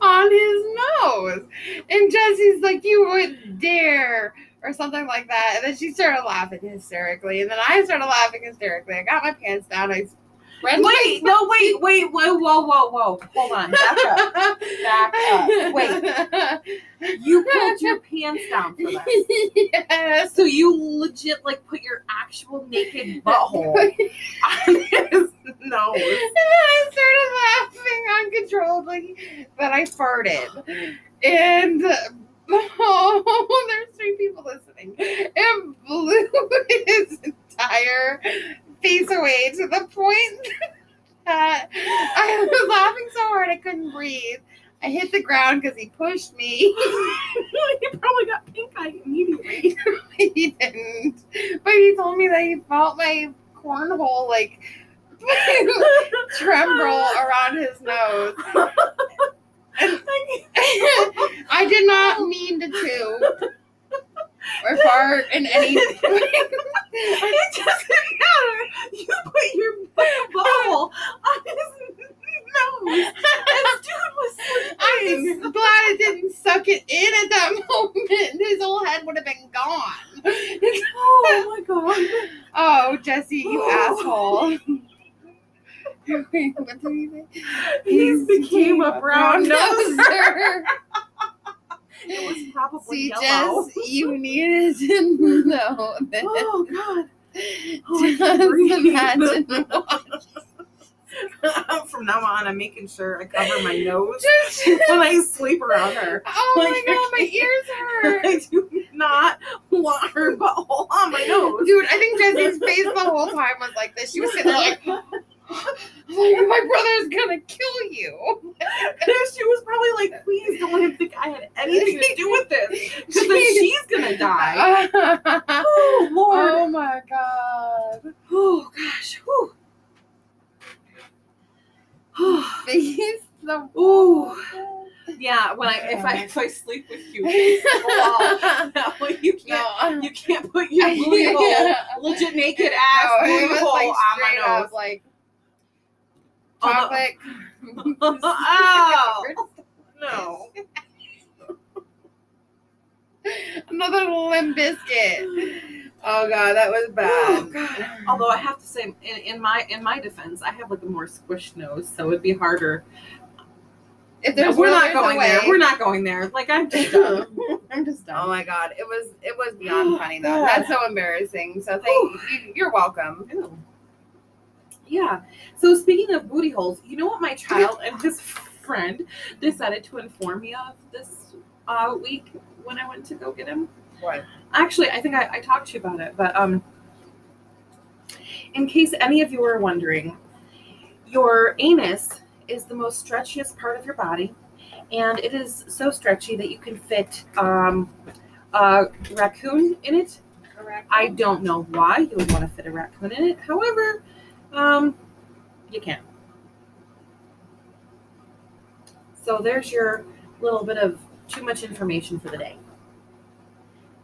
on his nose. And Jesse's like, You would dare or something like that. And then she started laughing hysterically. And then I started laughing hysterically. I got my pants down. I wait, no, wait, wait, whoa, whoa, whoa, whoa. Hold on, back up. Back up. Wait. You pulled your pants down for this. yes. So you legit like put your actual naked butthole on his nose. I started laughing uncontrollably that I farted. And oh, there's three people listening. It blew his entire face away to the point that I was laughing so hard I couldn't breathe. I hit the ground because he pushed me. he probably got pink eye immediately. he didn't. But he told me that he felt my cornhole like tremble around his nose. And I did not mean to chew or fart in any way. it doesn't matter. You put your butthole on his nose. This dude was I'm just glad it didn't suck it in at that moment. His whole head would have been gone. Oh my god. Oh, Jesse, you Oh. asshole. Wait, what did he say? He became a brown noser. It was probably See, yellow. Jess, you needed to know that. oh God. Oh, Just imagine From now on, I'm making sure I cover my nose Just, when I sleep around her. oh Like, my god, my ears hurt. I do not want her butthole on my nose. Dude, I think Jesse's face the whole time was like this. She was sitting there like, like my brother's gonna kill you. and she was probably like, please don't let him think I had anything to do with this. Because then she's gonna die. Oh Lord. oh my god. Oh gosh. Whew. Face the Ooh. Yeah, when I if I if I sleep with you, face to the wall, no, you can't No. you can't put your booty hole, legit naked ass No, booty hole like on my nose. up like chocolate. oh no. Another limp biscuit. Oh god, that was bad. Oh, God. Although I have to say, in, in my in my defense, I have like a more squished nose, so it'd be harder. if No, we're no- not there's going there. We're not going there. Like I'm just done. I'm just Oh my god, it was it was beyond funny though. That's so embarrassing. So thank you. You're welcome. Ew. Yeah. So speaking of booty holes, you know what my child and his friend decided to inform me of this uh, week when I went to go get him? What? Actually, I think I, I talked to you about it, but um, in case any of you are wondering, your anus is the most stretchiest part of your body, and it is so stretchy that you can fit um, a raccoon in it. I don't know why you would want to fit a raccoon in it. However, um, you can. So there's your little bit of too much information for the day.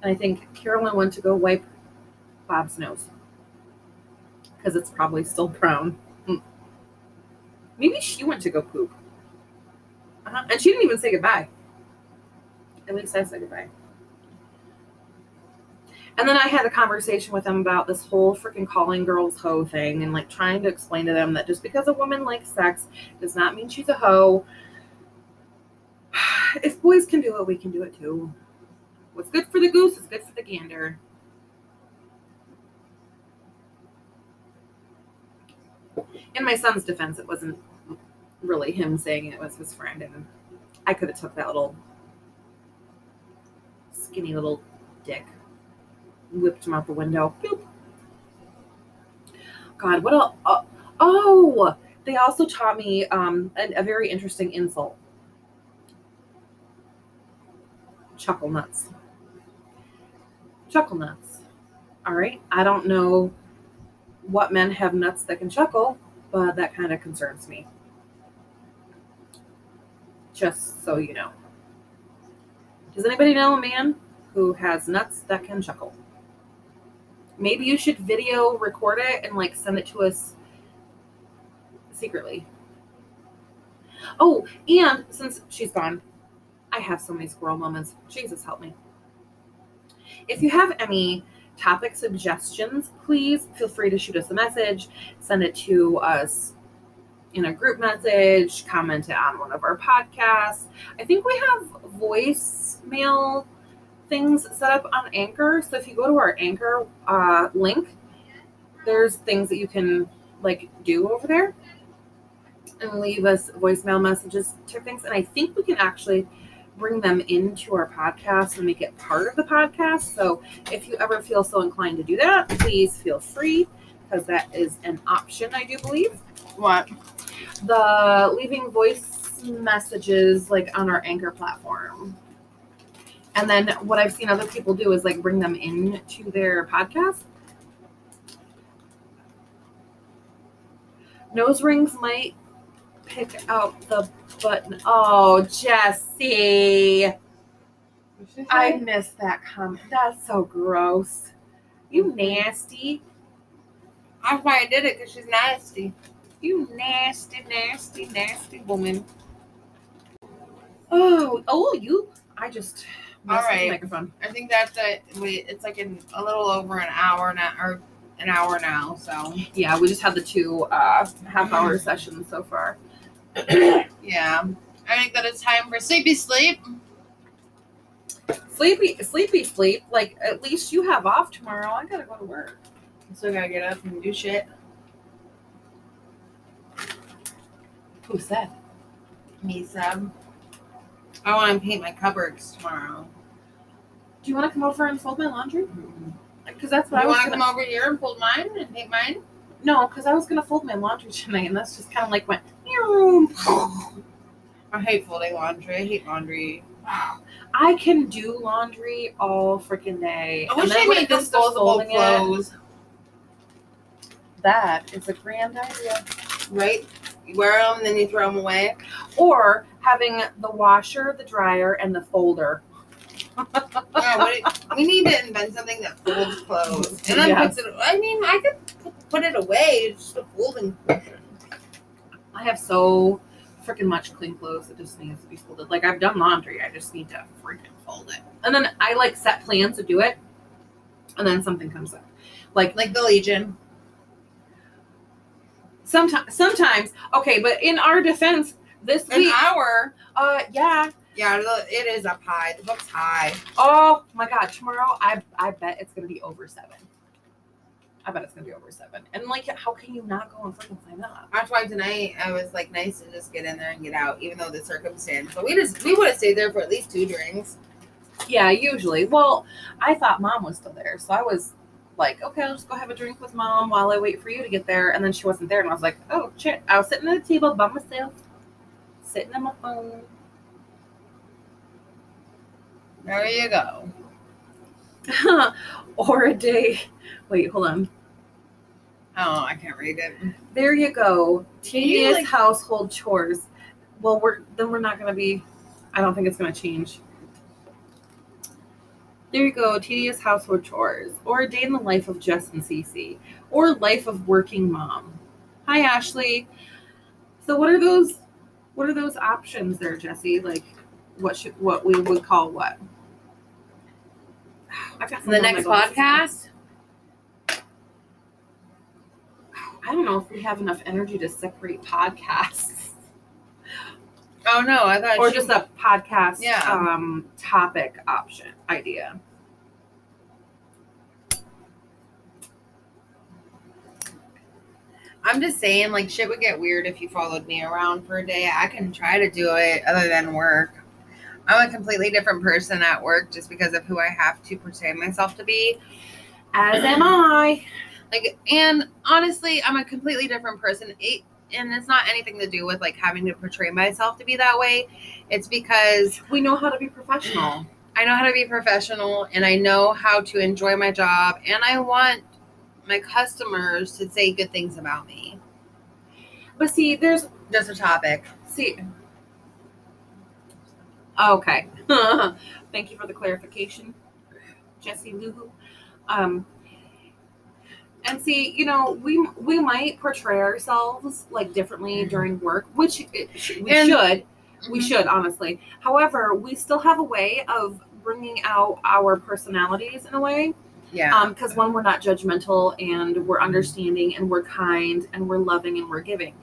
And I think Carolyn went to go wipe Bob's nose because it's probably still brown. Mm. Maybe she went to go poop. Uh-huh. And she didn't even say goodbye. At least I said goodbye. And then I had a conversation with them about this whole freaking calling girls hoe thing and like trying to explain to them that just because a woman likes sex does not mean she's a hoe. If boys can do it, we can do it too. What's good for the goose is good for the gander. In my son's defense, it wasn't really him saying it, was his friend, and I could have took that little skinny little dick, whipped him out the window. Boop. God, what a uh, oh! They also taught me um, a, a very interesting insult. Chuckle nuts. Chuckle nuts. All right. I don't know what men have nuts that can chuckle, but that kind of concerns me. Just so you know. Does anybody know a man who has nuts that can chuckle? Maybe you should video record it and like send it to us secretly. Oh, and since she's gone, I have so many squirrel moments. Jesus help me. If you have any topic suggestions, please feel free to shoot us a message, send it to us in a group message, comment it on one of our podcasts. I think we have voicemail things set up on Anchor. So if you go to our Anchor uh, link, there's things that you can like do over there and leave us voicemail messages type things. And I think we can actually bring them into our podcast and make it part of the podcast. So if you ever feel so inclined to do that, please feel free because that is an option, I do believe. What? The leaving voice messages like on our anchor platform. And then what I've seen other people do is like bring them in to their podcast. Nose rings might pick out the button. Oh, Jesse. I missed that comment. That's so gross. You nasty. That's why I did it because she's nasty. You nasty, nasty, nasty woman. Oh, oh, you. I just All messed with the right. microphone. I think that's it. We it's like in a little over an hour now, or an hour now. So Yeah, we just had the two uh, half hour sessions so far. yeah, I think that it's time for sleepy sleep. Sleepy, sleepy, sleep. Like at least you have off tomorrow. I gotta go to work. I still gotta get up and do shit. Who said? Me, Seb. Oh, I want to paint my cupboards tomorrow. Do you want to come over and fold my laundry? Mm-hmm. Because that's what you I was want to come over here and fold mine and paint mine? No, because I was gonna fold my laundry tonight, and that's just kind of like went. I hate folding laundry. I hate laundry. I can do laundry all freaking day. I wish I made disposable it, clothes. that is a grand idea. Right? You wear them, and then you throw them away. Or having the washer, the dryer, and the folder. Yeah, what we need to invent something that folds clothes. And then Yes. puts it, I mean, I could put it away. It's just a folding. I have so freaking much clean clothes that just needs to be folded. Like I've done laundry, I just need to freaking fold it. And then I like set plans to do it, and then something comes up. Like Like the Legion. Sometimes, sometimes okay, but in our defense, this An week, hour. uh, yeah. Yeah, it is up high. The book's high. Oh my god, tomorrow I I bet it's gonna be over seven. I bet it's gonna be over seven. And like, how can you not go and freaking sign up? That's why tonight I was like nice to just get in there and get out, even though the circumstance. But we just we would have stayed there for at least two drinks. Yeah, usually. Well, I thought mom was still there, so I was like, okay, I'll just go have a drink with mom while I wait for you to get there. And then she wasn't there, and I was like, oh shit! I was sitting at the table by myself, sitting on my phone. There you go. or a day. Wait, hold on. Oh, I can't read it. There you go. Tedious like- household chores. Well, we're then we're not gonna be. I don't think it's gonna change. There you go. Tedious household chores, or a day in the life of Jess and Cece, or life of working mom. Hi, Ashley. So, what are those? What are those options there, Jesse? Like, what should what we would call what? I've got The next podcast. I don't know if we have enough energy to separate podcasts. Oh no, I thought or just a podcast Yeah. um topic option idea I'm just saying, like shit would get weird if you followed me around for a day. I can try to do it other than work. I'm a completely different person at work just because of who I have to portray myself to be. as am i Like, and honestly, I'm a completely different person. It, and it's not anything to do with like having to portray myself to be that way. It's because we know how to be professional I know how to be professional and I know how to enjoy my job and I want my customers to say good things about me. but see there's Just a topic. see okay thank you for the clarification jesse luhu um and see you know we we might portray ourselves like differently during work which it, we And- should. We Mhm. should honestly. However we still have a way of bringing out our personalities in a way Yeah. um because one we're not judgmental and we're understanding and we're kind and we're loving and we're giving.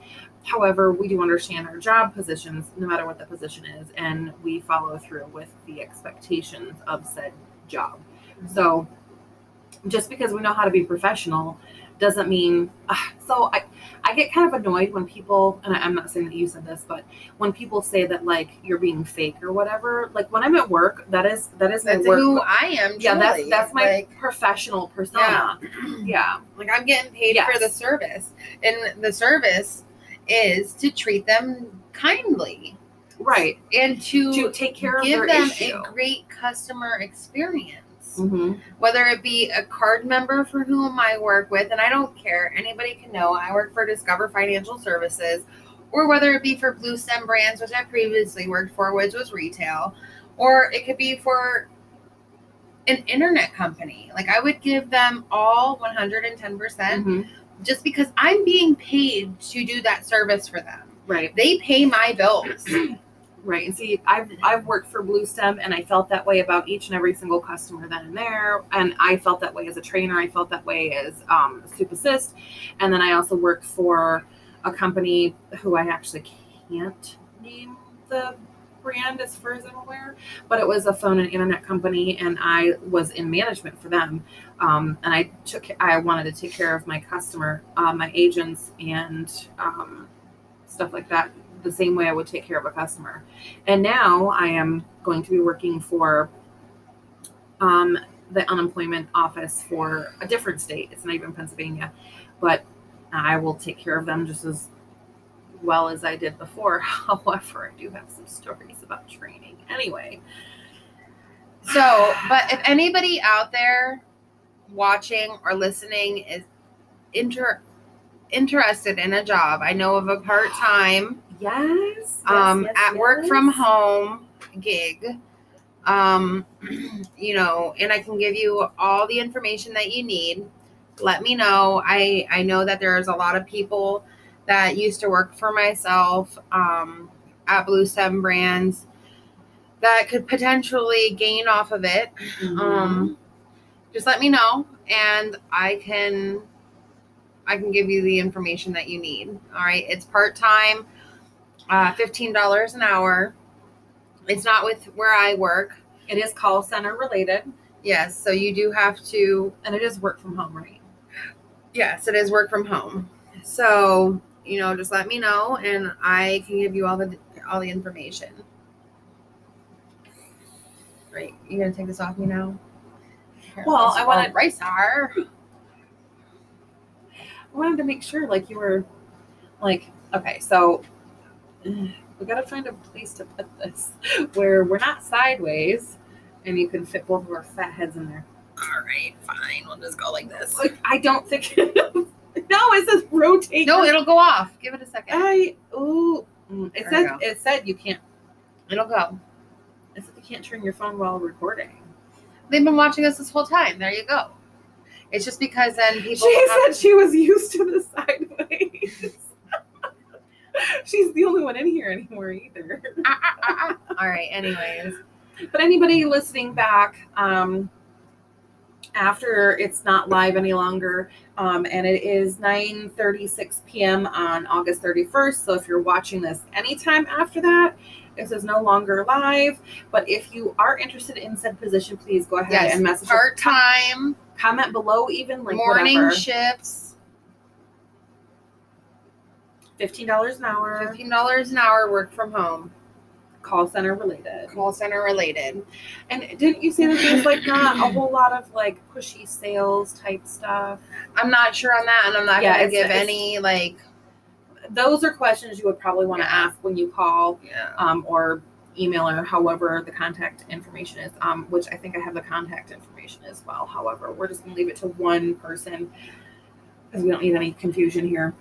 However we do understand our job positions no matter what the position is and we follow through with the expectations of said job. So just because we know how to be professional doesn't mean uh, so i i get kind of annoyed when people and I, i'm not saying that you said this but when people say that like you're being fake or whatever like when i'm at work that is that is that's work who I am. yeah that's that's my like, professional persona yeah. yeah. like I'm getting paid for the service, and the service is to treat them kindly right and to, to take care of give their them issue a great customer experience. Mhm. whether it be a card member for whom I work with, and I don't care, anybody can know I work for Discover Financial Services, or whether it be for Blue Stem Brands, which I previously worked for, which was retail, or it could be for an internet company. Like I would give them all 110% Mhm. just because I'm being paid to do that service for them. right They pay my bills. right and see i've i've worked for bluestem and i felt that way about each and every single customer then and there and i felt that way as a trainer i felt that way as um soup assist and then i also worked for a company who i actually can't name the brand as far as I'm aware, but it was a phone and internet company, and I was in management for them. Um, and I took I wanted to take care of my customer, uh, my agents, and um, stuff like that the same way I would take care of a customer. And now I am going to be working for um, the unemployment office for a different state. It's not even Pennsylvania, but I will take care of them just as well as I did before. However, I do have some stories about training. Anyway, So, but if anybody out there watching or listening is inter interested in a job, I know of a part time yes, um yes, at work from home gig. Um, you know, and I can give you all the information that you need. Let me know. I I know that there's a lot of people that used to work for myself um, at Bluestem Brands that could potentially gain off of it. Mhm. Um, just let me know, and I can I can give you the information that you need. All right, it's part time, uh, fifteen dollars an hour. It's not with where I work. it is call center related, Yes, so you do have to. and it is work from home, right? Yes, it is work from home. So you know, just let me know, and I can give you all the all the information. Right, you gonna take this off me now? Well, I wanted- rice are. I wanted to make sure, like you were, like okay, so we gotta find a place to put this where we're not sideways, and you can fit both of our fat heads in there. All right, fine. We'll just go like this. Like I don't think. no, it says rotate. No, it'll go off. Give it a second. I ooh. mm, It There said it said you can't. It'll go. It said you can't turn your phone while recording. They've been watching us this whole time. There you go. It's just because then people. She have- said she was used to the sideways. She's the only one in here anymore either. Ah, ah, ah. All right. Anyways, But anybody listening back, um, after it's not live any longer, um, and it is 9:36 p.m. on August 31st. So if you're watching this anytime after that, this is no longer live. But if you are interested in said position, please go ahead yes, and message part time, comment below, even like morning whatever. shifts, Fifteen dollars an hour, fifteen dollars an hour, work from home, call center related. call center related. And didn't you say that there's like not a whole lot of like pushy sales type stuff? I'm not sure on that, and I'm not Yeah, gonna give any like. Those are questions you would probably want to Yeah. ask when you call Yeah. um, or email or however the contact information is, um, which I think I have the contact information as well. However, we're just going to leave it to one person because we don't need any confusion here.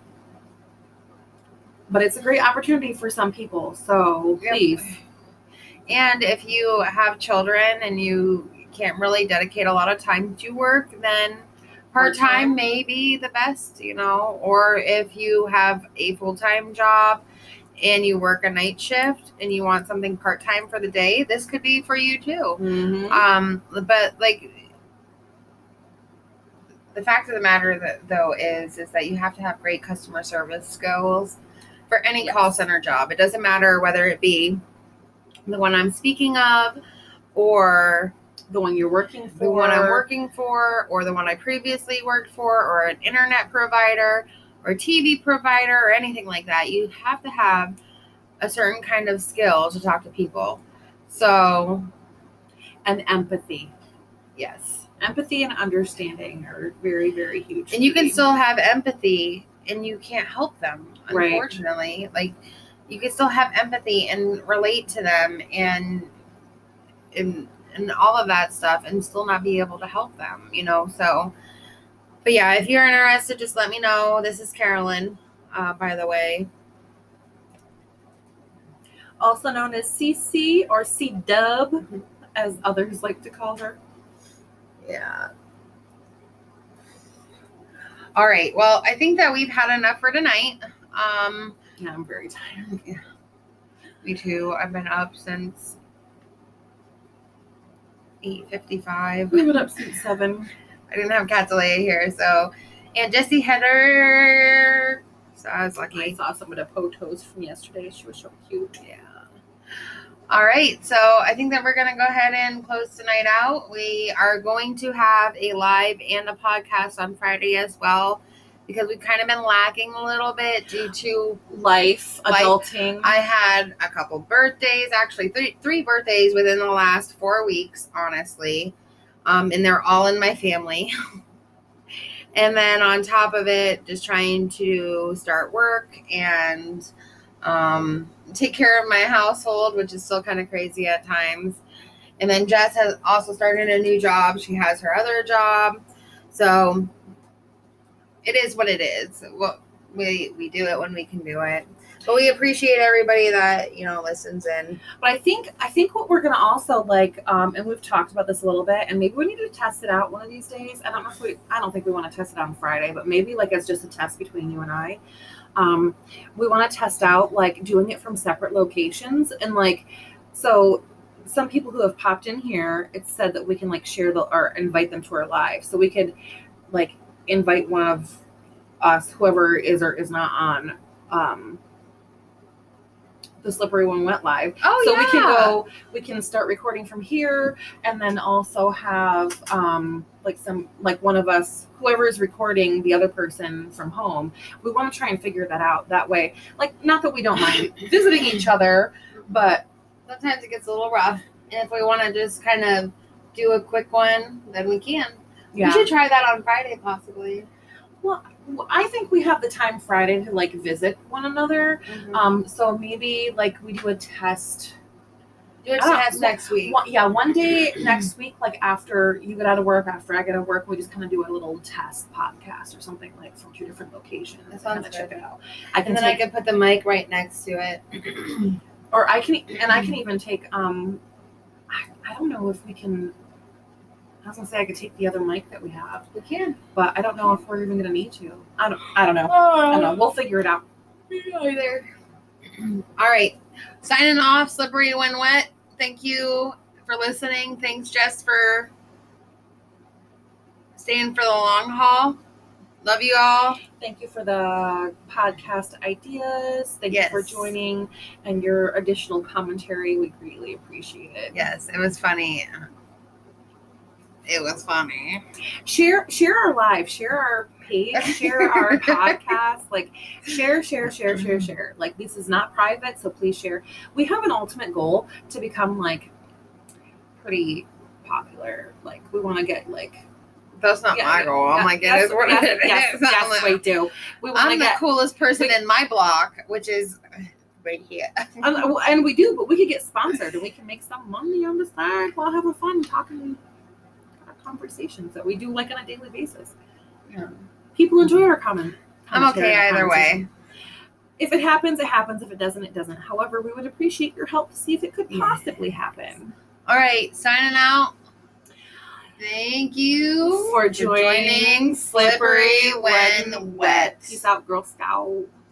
But it's a great opportunity for some people. So Yep. please. And if you have children and you can't really dedicate a lot of time to work, then part Part-time. may be the best, you know. Or if you have a full time job and you work a night shift and you want something part time for the day, this could be for you too. Mhm. Um, but like the fact of the matter that though is is that you have to have great customer service skills for any Yes. call center job. It doesn't matter whether it be the one I'm speaking of or the one you're working for. the one I'm working for or the one I previously worked for or an internet provider or TV provider or anything like that. You have to have a certain kind of skill to talk to people. So, and empathy. yes. Empathy and understanding are very, very huge. and you can me. still have empathy and you can't help them Right. unfortunately like you can still have empathy and relate to them and and and all of that stuff and still not be able to help them you know so but yeah if you're interested just let me know this is carolyn uh, by the way also known as CC or C Dub, Mhm. as others like to call her. yeah all right well i think that we've had enough for tonight um Yeah, I'm very tired. Me too. I've been up since eight fifty five. We've been up since seven. I didn't have Catalea here, so and Jesse had her. So I was lucky. I saw some of the photos from yesterday. She was so cute. Yeah. All right, so I think that we're going to go ahead and close tonight out. We are going to have a live and a podcast on Friday as well because we've kind of been lacking a little bit due to Life, Life. adulting. I had a couple birthdays, actually three three birthdays within the last four weeks, honestly, um, and they're all in my family. and then on top of it, just trying to start work and um, take care of my household, which is still kind of crazy at times. And then Jess has also started a new job. She has her other job, so it is what it is. Well, we we do it when we can do it. But we appreciate everybody that you know listens in. But I think I think what we're gonna also like, um, and we've talked about this a little bit, and maybe we need to test it out one of these days. I don't know if we, I don't think we want to test it on Friday, but maybe like it's just a test between you and I. Um, we want to test out like doing it from separate locations and like, so some people who have popped in here, it's said that we can like share the or invite them to our live, so we could like invite one of us, whoever is or is not on. Um, the slippery one went live Oh so we can go we can start recording from here and then also have um like some like one of us whoever is recording the other person from home we want to try and figure that out that way like not that we don't mind visiting each other but Sometimes it gets a little rough, and if we want to just kind of do a quick one, then we can. yeah We should try that on Friday, possibly. well i think we have the time friday to like visit one another um so maybe like we do a test do I don't- test next week. One, yeah, one day next week, like after you get out of work, after I get out of work, we just kind of do a little test podcast or something like from two different locations. That sounds kinda check good. it out. I can And then I take, could put the mic right next to it. or I can, and I can even take. Um, I, I don't know if we can. I was gonna say I could take the other mic that we have, We can. but I don't know if we're even gonna need to. I don't. I don't know. I don't know. Oh. We'll figure it out. Either. All right. Signing off, slippery when wet. Thank you for listening. Thanks, Jess, for staying for the long haul. Love you all. Thank you for the podcast ideas. Thank you for joining and your additional commentary. We greatly appreciate it. Yes, it was funny. It was funny. share share our live share our page share our podcast like share share share share mm-hmm. share like this is not private so please share we have an ultimate goal to become like pretty popular like we want to get like That's not Yeah, my goal. I'm like, it yes, what yes, it is. yes, yes, like- we do we want to I'm the coolest person we- in my block, which is right here. and, and we do but we could get sponsored and we can make some money on the side while having fun talking conversations that we do like on a daily basis um, people enjoy our comment I'm okay either way. if it happens, it happens. If it doesn't, it doesn't. However, we would appreciate your help to see if it could possibly happen. All right, signing out. Thank you For joining Slippery When Wet. Peace out, Girl Scout.